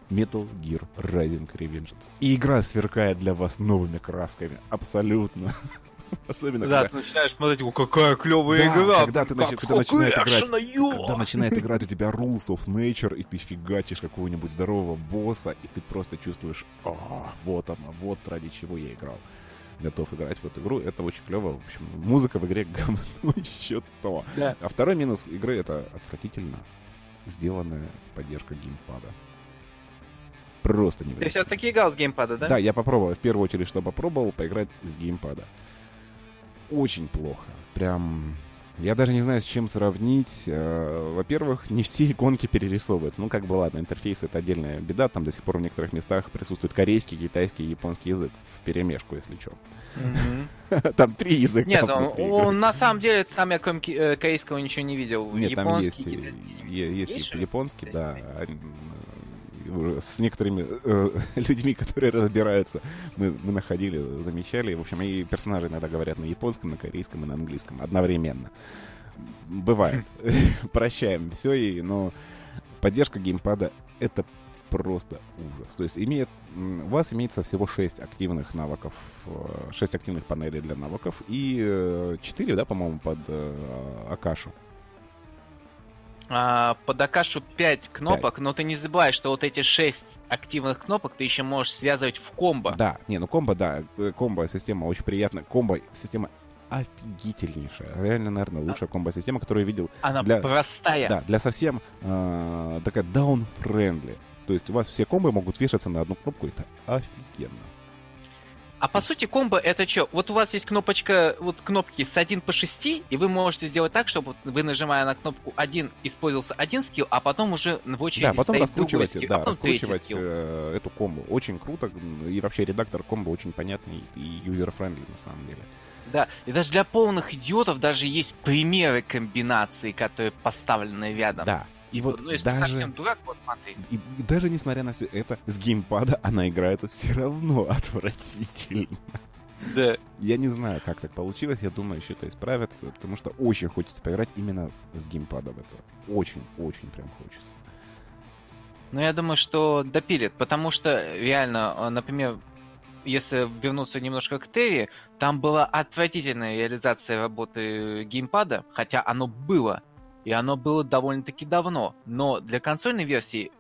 Metal Gear Rising Revengeance. И игра сверкает для вас новыми красками. Абсолютно. Особенно да, когда... ты начинаешь смотреть, о, какая клевая да, игра. Когда ты нач... когда начинает играть, когда начинает играть у тебя Rules of Nature, и ты фигачишь какого-нибудь здорового босса, и ты просто чувствуешь, о, вот оно, вот ради чего я играл готов играть в эту игру. Это очень клево. В общем, музыка в игре говно еще то. Да. А второй минус игры — это отвратительно сделанная поддержка геймпада. Просто не Ты все-таки играл с геймпада, да? Да, я попробовал. В первую очередь, что попробовал, поиграть с геймпада. Очень плохо. Прям я даже не знаю, с чем сравнить. Э, во-первых, не все иконки перерисовываются. Ну, как бы ладно, интерфейс — это отдельная беда. Там до сих пор в некоторых местах присутствует корейский, китайский и японский язык в перемешку, если что. Там три языка. Нет, на самом деле там я э, корейского ничего не видел. Нет, там есть, есть японский, да с некоторыми э, людьми, которые разбираются, мы, мы находили, замечали. В общем, и персонажи иногда говорят на японском, на корейском и на английском одновременно. Бывает. Прощаем все, и, но поддержка геймпада — это просто ужас. То есть имеет, у вас имеется всего 6 активных навыков, 6 э, активных панелей для навыков и 4, э, да, по-моему, под э, Акашу а, под Акашу 5 кнопок, 5. но ты не забывай, что вот эти 6 активных кнопок ты еще можешь связывать в комбо. Да, не, ну комбо, да, э, комбо-система очень приятная. Комбо-система офигительнейшая. Реально, наверное, лучшая комбо-система, которую я видел. Она для, простая. Да, для совсем э, такая down-friendly. То есть у вас все комбы могут вешаться на одну кнопку, это офигенно. А по сути комбо это что? Вот у вас есть кнопочка, вот кнопки с 1 по 6, и вы можете сделать так, чтобы вы, нажимая на кнопку 1, использовался один скилл, а потом уже в очереди да, потом раскручивать, скилл, да, а раскручивать э, эту комбо. Очень круто, и вообще редактор комбо очень понятный и user-friendly на самом деле. Да, и даже для полных идиотов даже есть примеры комбинаций, которые поставлены рядом. Да, и вот ну, если даже, совсем дурак, вот смотри. И, и даже несмотря на все это, с геймпада она играется все равно отвратительно. Да. Я не знаю, как так получилось. Я думаю, еще это исправится, потому что очень хочется поиграть именно с геймпадом. Это очень-очень прям хочется. Ну, я думаю, что допилит, потому что реально, э, например, если вернуться немножко к Терри, там была отвратительная реализация работы геймпада, хотя оно было и оно было довольно-таки давно. Но для консольной версии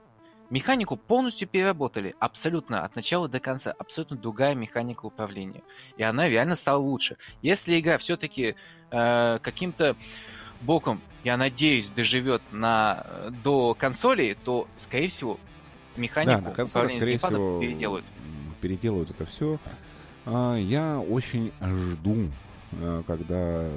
механику полностью переработали, абсолютно от начала до конца, абсолютно другая механика управления. И она реально стала лучше. Если игра все-таки э, каким-то боком, я надеюсь, доживет на, до консолей, то, скорее всего, механику да, на консоли, скорее всего, переделают. Переделают это все. А, я очень жду, э, когда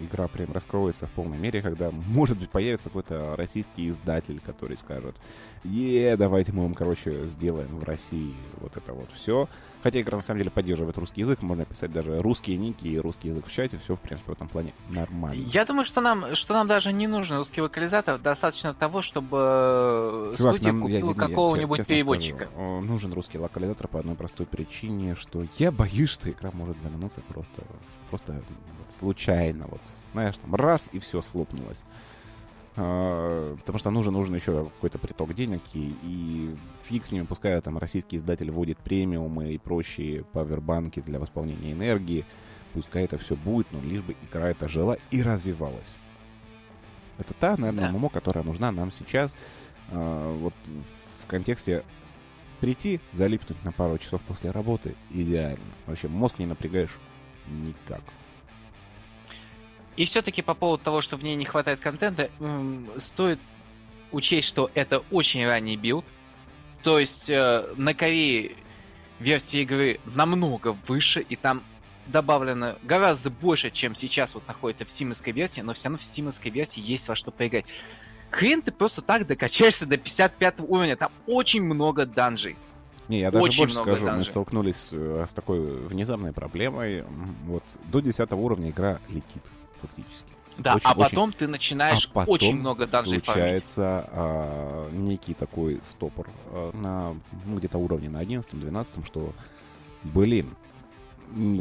игра прям раскроется в полной мере, когда, может быть, появится какой-то российский издатель, который скажет, е, давайте мы вам, короче, сделаем в России вот это вот все. Хотя игра, на самом деле, поддерживает русский язык, можно писать даже русские ники и русский язык в чате, все, в принципе, в этом плане нормально. Я думаю, что нам, что нам даже не нужен русский локализатор, достаточно того, чтобы Чувак, студия нам, купила какого-нибудь переводчика. Скажу, нужен русский локализатор по одной простой причине, что я боюсь, что игра может загнуться просто, просто случайно, вот, знаешь, там раз, и все схлопнулось. А, потому что нужен, нужен еще какой-то приток денег, и, и фиг с ними, пускай там российский издатель вводит премиумы и прочие павербанки для восполнения энергии, пускай это все будет, но лишь бы игра это жила и развивалась. Это та, наверное, да. ММО, которая нужна нам сейчас, э, вот в контексте прийти, залипнуть на пару часов после работы, идеально. Вообще мозг не напрягаешь никак. И все-таки по поводу того, что в ней не хватает контента, стоит учесть, что это очень ранний билд. То есть э, на Корее версия игры намного выше, и там добавлено гораздо больше, чем сейчас вот находится в стимовской версии, но все равно в стимовской версии есть во что поиграть. Хрен ты просто так докачаешься до 55 уровня, там очень много данжей. Не, я даже Очень больше скажу, данжей. мы столкнулись э, с такой внезапной проблемой. Вот до 10 уровня игра летит фактически. Да, очень, а потом очень... ты начинаешь а потом очень много данжей случается а, некий такой стопор а, на ну, где-то уровне на 11-12, что, блин,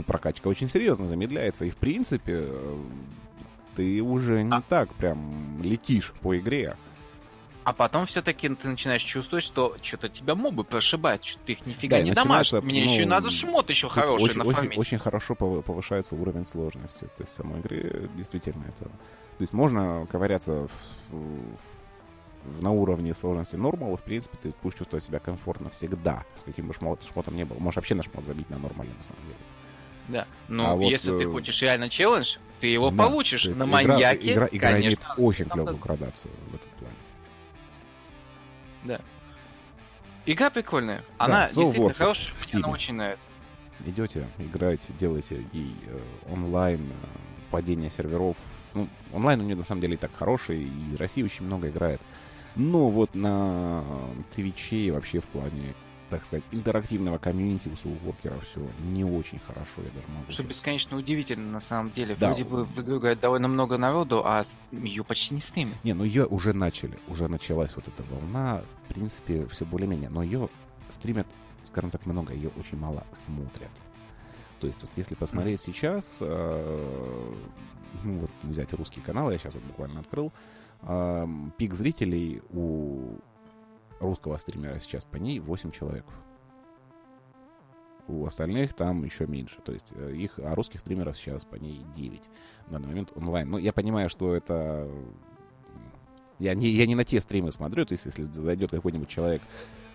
прокачка очень серьезно замедляется. И, в принципе, э, ты уже не а... так прям летишь по игре. А потом все-таки ты начинаешь чувствовать, что что-то тебя мобы прошибают, что ты их нифига да, не дамажишь. Мне ну, еще надо шмот еще хороший очень, нафармить. Очень, очень хорошо повышается уровень сложности. То есть самой игры действительно это... То есть можно ковыряться в, в, на уровне сложности нормал, в принципе, ты будешь чувствовать себя комфортно всегда, с каким бы шмот, шмотом не было. Можешь вообще на шмот забить на нормале, на самом деле. Да. Но а если вот, ты э, хочешь реально челлендж, ты его да, получишь на маньяке. Игра, игра, игра конечно, имеет очень клевую градацию в этом. Да. Игра прикольная. Она да, действительно хорошая, мне она очень нравится. Идете, играете, делаете ей э, онлайн, э, падение серверов. Ну, онлайн у нее на самом деле и так хороший, и из России очень много играет. Но вот на Твиче вообще в плане так сказать, интерактивного комьюнити у соуворкеров все не очень хорошо, я даже могу Что сказать. бесконечно удивительно, на самом деле. Да. Вроде бы в игру играет довольно много народу, а ее почти не стримят. Не, ну ее уже начали, уже началась вот эта волна, в принципе, все более-менее. Но ее стримят, скажем так, много, ее очень мало смотрят. То есть вот если посмотреть mm. сейчас, э, ну вот взять русские каналы, я сейчас вот буквально открыл, э, пик зрителей у русского стримера сейчас по ней 8 человек. У остальных там еще меньше. То есть э, их, а русских стримеров сейчас по ней 9 в данный момент онлайн. Ну, я понимаю, что это... Я не, я не на те стримы смотрю, то есть если зайдет какой-нибудь человек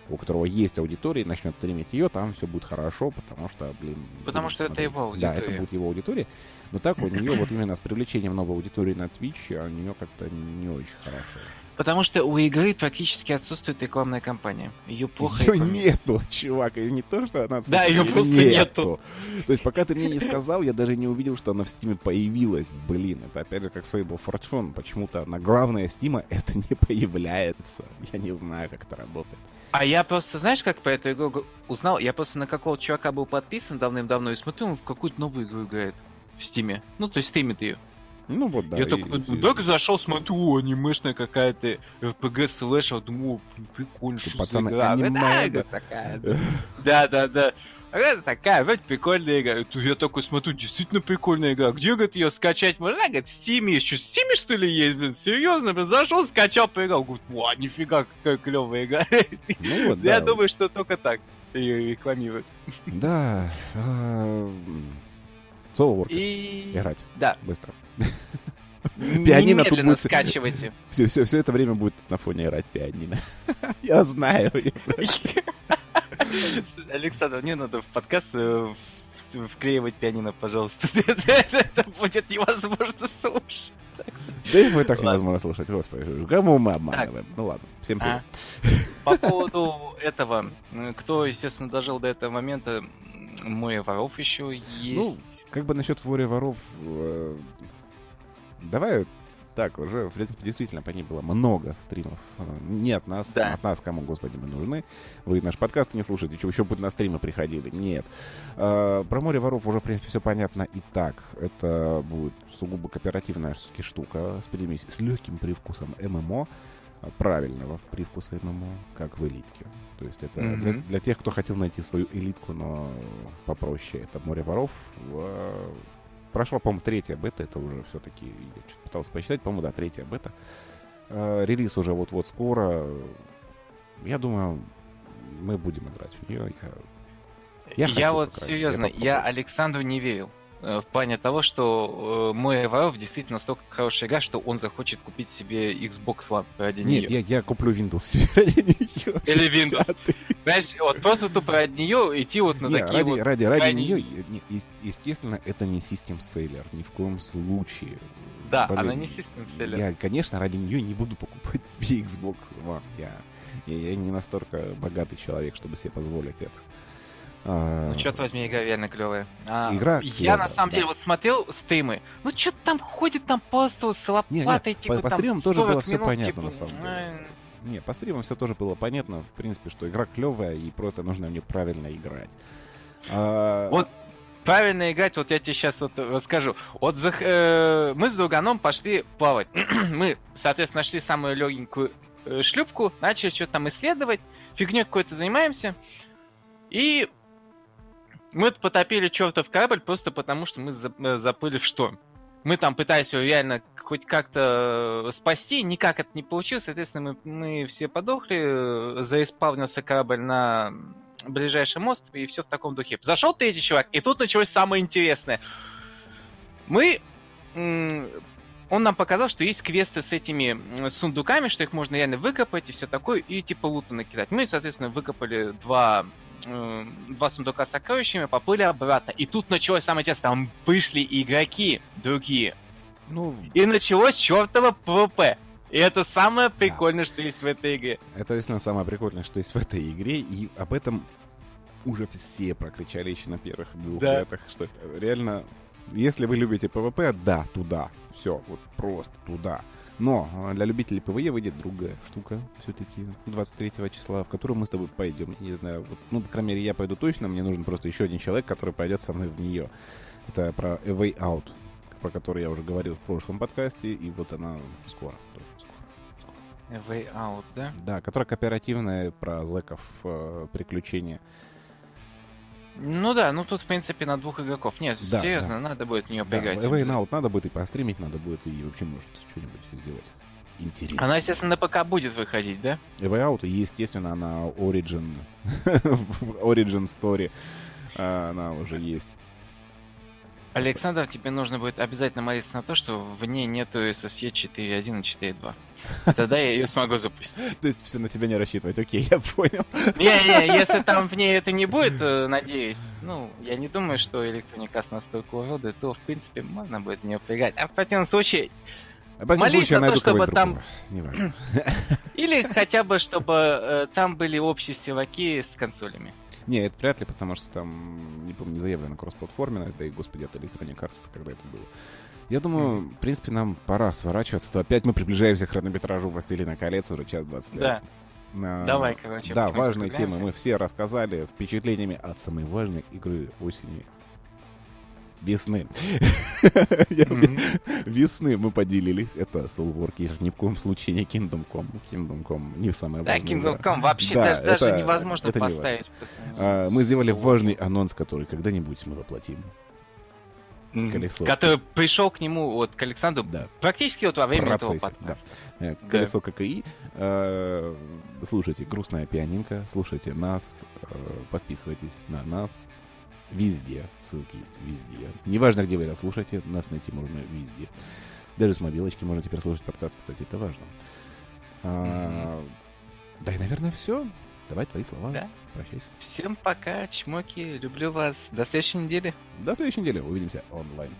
у которого есть аудитория, начнет стримить ее, там все будет хорошо, потому что, блин... Потому что смотреть. это его аудитория. Да, это будет его аудитория. Но так у нее вот именно с привлечением новой аудитории на Twitch, у нее как-то не очень хорошо. Потому что у игры практически отсутствует рекламная кампания. Ее плохо... Ее нету, чувак. И не то, что она Да, ее просто нету. нету. То есть пока ты мне не сказал, я даже не увидел, что она в Стиме появилась. Блин, это опять же как с Fable Fortune. Почему-то на главное Стима это не появляется. Я не знаю, как это работает. А я просто, знаешь, как по этой игру узнал? Я просто на какого чувака был подписан давным-давно и смотрю, он в какую-то новую игру играет в Стиме. Ну, то есть стримит ее. Ну вот, да. Я и, так зашел, смотрю, анимешная какая-то RPG слэшер, думаю, прикольно, что Пацаны, за игра. Аниме, да, такая. Да, да, да. Это такая, вроде прикольная игра. Я такой смотрю, действительно прикольная игра. Где, говорит, ее скачать можно? Она говорит, в Стиме есть. Что, в Стиме, что ли, есть, блин? Серьезно, блин, зашел, скачал, поиграл. Говорит, ва, нифига, какая клевая игра. Ну, вот, Я да. думаю, что только так ее рекламируют. Да. А, Соло И... Играть. Да. Быстро. Пианино тут будет... скачивайте. Все, все, все это время будет на фоне играть пианино. Я знаю. Александр, мне надо в подкаст э, вклеивать пианино, пожалуйста. Это будет невозможно слушать. Да и мы так невозможно слушать, господи. Кому мы обманываем? Ну ладно, всем а, привет. По поводу этого, кто, естественно, дожил до этого момента, мой воров еще ну, есть. Ну, как бы насчет море воров, э, давай так, уже, в принципе, действительно по ней было много стримов. Не от нас, да. от нас кому, господи, мы нужны. Вы наш подкаст не слушаете, еще, еще бы на стримы приходили. Нет. А, про море воров уже, в принципе, все понятно и так. Это будет сугубо кооперативная штука с, примесь, с легким привкусом ММО, правильного привкуса ММО, как в элитке. То есть это mm-hmm. для, для тех, кто хотел найти свою элитку, но попроще. Это море воров. Прошла, по-моему, третья бета, это уже все-таки, я пытался посчитать, по-моему, да, третья бета. Э, релиз уже вот-вот скоро. Я думаю, мы будем играть в нее. Я, я, я вот, серьезно, я, я Александру не верил. Э, в плане того, что э, мой Evolve действительно настолько хорошая игра, что он захочет купить себе Xbox One ради Нет, нее. Нет, я, я куплю Windows себе ради нее. Или Windows. Понимаешь, вот просто тупо ради нее идти вот на Нет, такие ради, вот... Ради, ради нее, естественно, это не систем селлер, ни в коем случае. Да, Блин, она не систем селлер. Я, конечно, ради нее не буду покупать себе Xbox One. Я, я, я не настолько богатый человек, чтобы себе позволить это. А, ну, черт возьми, игра реально клевая. А, игра Я клевая, на самом да. деле вот смотрел стримы. Ну, что-то там ходит там просто с лопатой, типа, по, по стримам тоже было все понятно, типа... на самом деле. Не, по стримам все тоже было понятно, в принципе, что игра клевая, и просто нужно в нее правильно играть. А... Вот правильно играть, вот я тебе сейчас вот расскажу. Вот за, э, мы с друганом пошли плавать. мы, соответственно, нашли самую легенькую э, шлюпку, начали что-то там исследовать, фигней какой-то занимаемся. И мы потопили чертов корабль просто потому, что мы э, заплыли в шторм. Мы там пытались его реально хоть как-то э, спасти, никак это не получилось, соответственно, мы, мы все подохли, э, заиспавнился корабль на ближайший мост, и все в таком духе. Зашел третий чувак, и тут началось самое интересное. Мы... Он нам показал, что есть квесты с этими сундуками, что их можно реально выкопать и все такое, и типа лута накидать. Мы, соответственно, выкопали два э, два сундука с сокровищами, поплыли обратно. И тут началось самое интересное, там вышли игроки другие. Ну... И началось чертово PvP. И это самое прикольное, да. что есть в этой игре. Это действительно самое прикольное, что есть в этой игре, и об этом уже все прокричали еще на первых двух да. бетах, что это реально... Если вы любите PvP, да, туда. Все, вот просто туда. Но а, для любителей PvE выйдет другая штука все-таки 23 числа, в которую мы с тобой пойдем. Я не знаю, вот, ну, по крайней мере, я пойду точно, мне нужен просто еще один человек, который пойдет со мной в нее. Это про A Way Out, про который я уже говорил в прошлом подкасте, и вот она скоро, тоже скоро. A Way Out, да? Да, которая кооперативная, про зэков, э, приключения. Ну да, ну тут, в принципе, на двух игроков. Нет, да, серьезно, да. надо будет в нее поиграть. Да, Away Now надо будет и постримить, надо будет и вообще может что-нибудь сделать. Интересно. Она, естественно, на ПК будет выходить, да? Away Out, естественно, она Origin, Origin Story, а, она уже есть. Александр, тебе нужно будет обязательно молиться на то, что в ней нету SSE 4.1 и 4.2. Тогда я ее смогу запустить. То есть все на тебя не рассчитывать, окей, я понял. Не-не, если там в ней это не будет, э, надеюсь, ну, я не думаю, что Electronic Arts настолько уроды, то, в принципе, можно будет в нее прыгать. А в противном случае, а Молись на то, чтобы там... Или хотя бы, чтобы э, там были общие севаки с консолями. Не, это вряд ли, потому что там, не помню, не заявлена кроссплатформенность, да и, господи, это Electronic Arts, когда это было. Я думаю, mm-hmm. в принципе, нам пора сворачиваться, то опять мы приближаемся к хронометражу «Властелина колец» уже час 25. Да. А, Давай, короче. Да, важные темы мы все рассказали впечатлениями от самой важной игры осени весны. Весны мы поделились. Это Soulwork, ни в коем случае не Kingdom Come. Kingdom Come не самое важное. Да, Kingdom Come вообще даже невозможно поставить. А, мы сделали важный анонс, который когда-нибудь мы воплотим. Колесо. Который пришел к нему, вот, к Александру, да. практически вот во время этого подкаста. Да. Колесо ККИ. А, слушайте «Грустная пианинка», слушайте нас, подписывайтесь на нас, Везде. Ссылки есть везде. Неважно, где вы это слушаете, нас найти можно везде. Даже с мобилочки можно теперь слушать подкаст, кстати, это важно. А, да и, наверное, все. Давай твои слова. Да. Прощайся. Всем пока, чмоки. Люблю вас. До следующей недели. До следующей недели. Увидимся онлайн.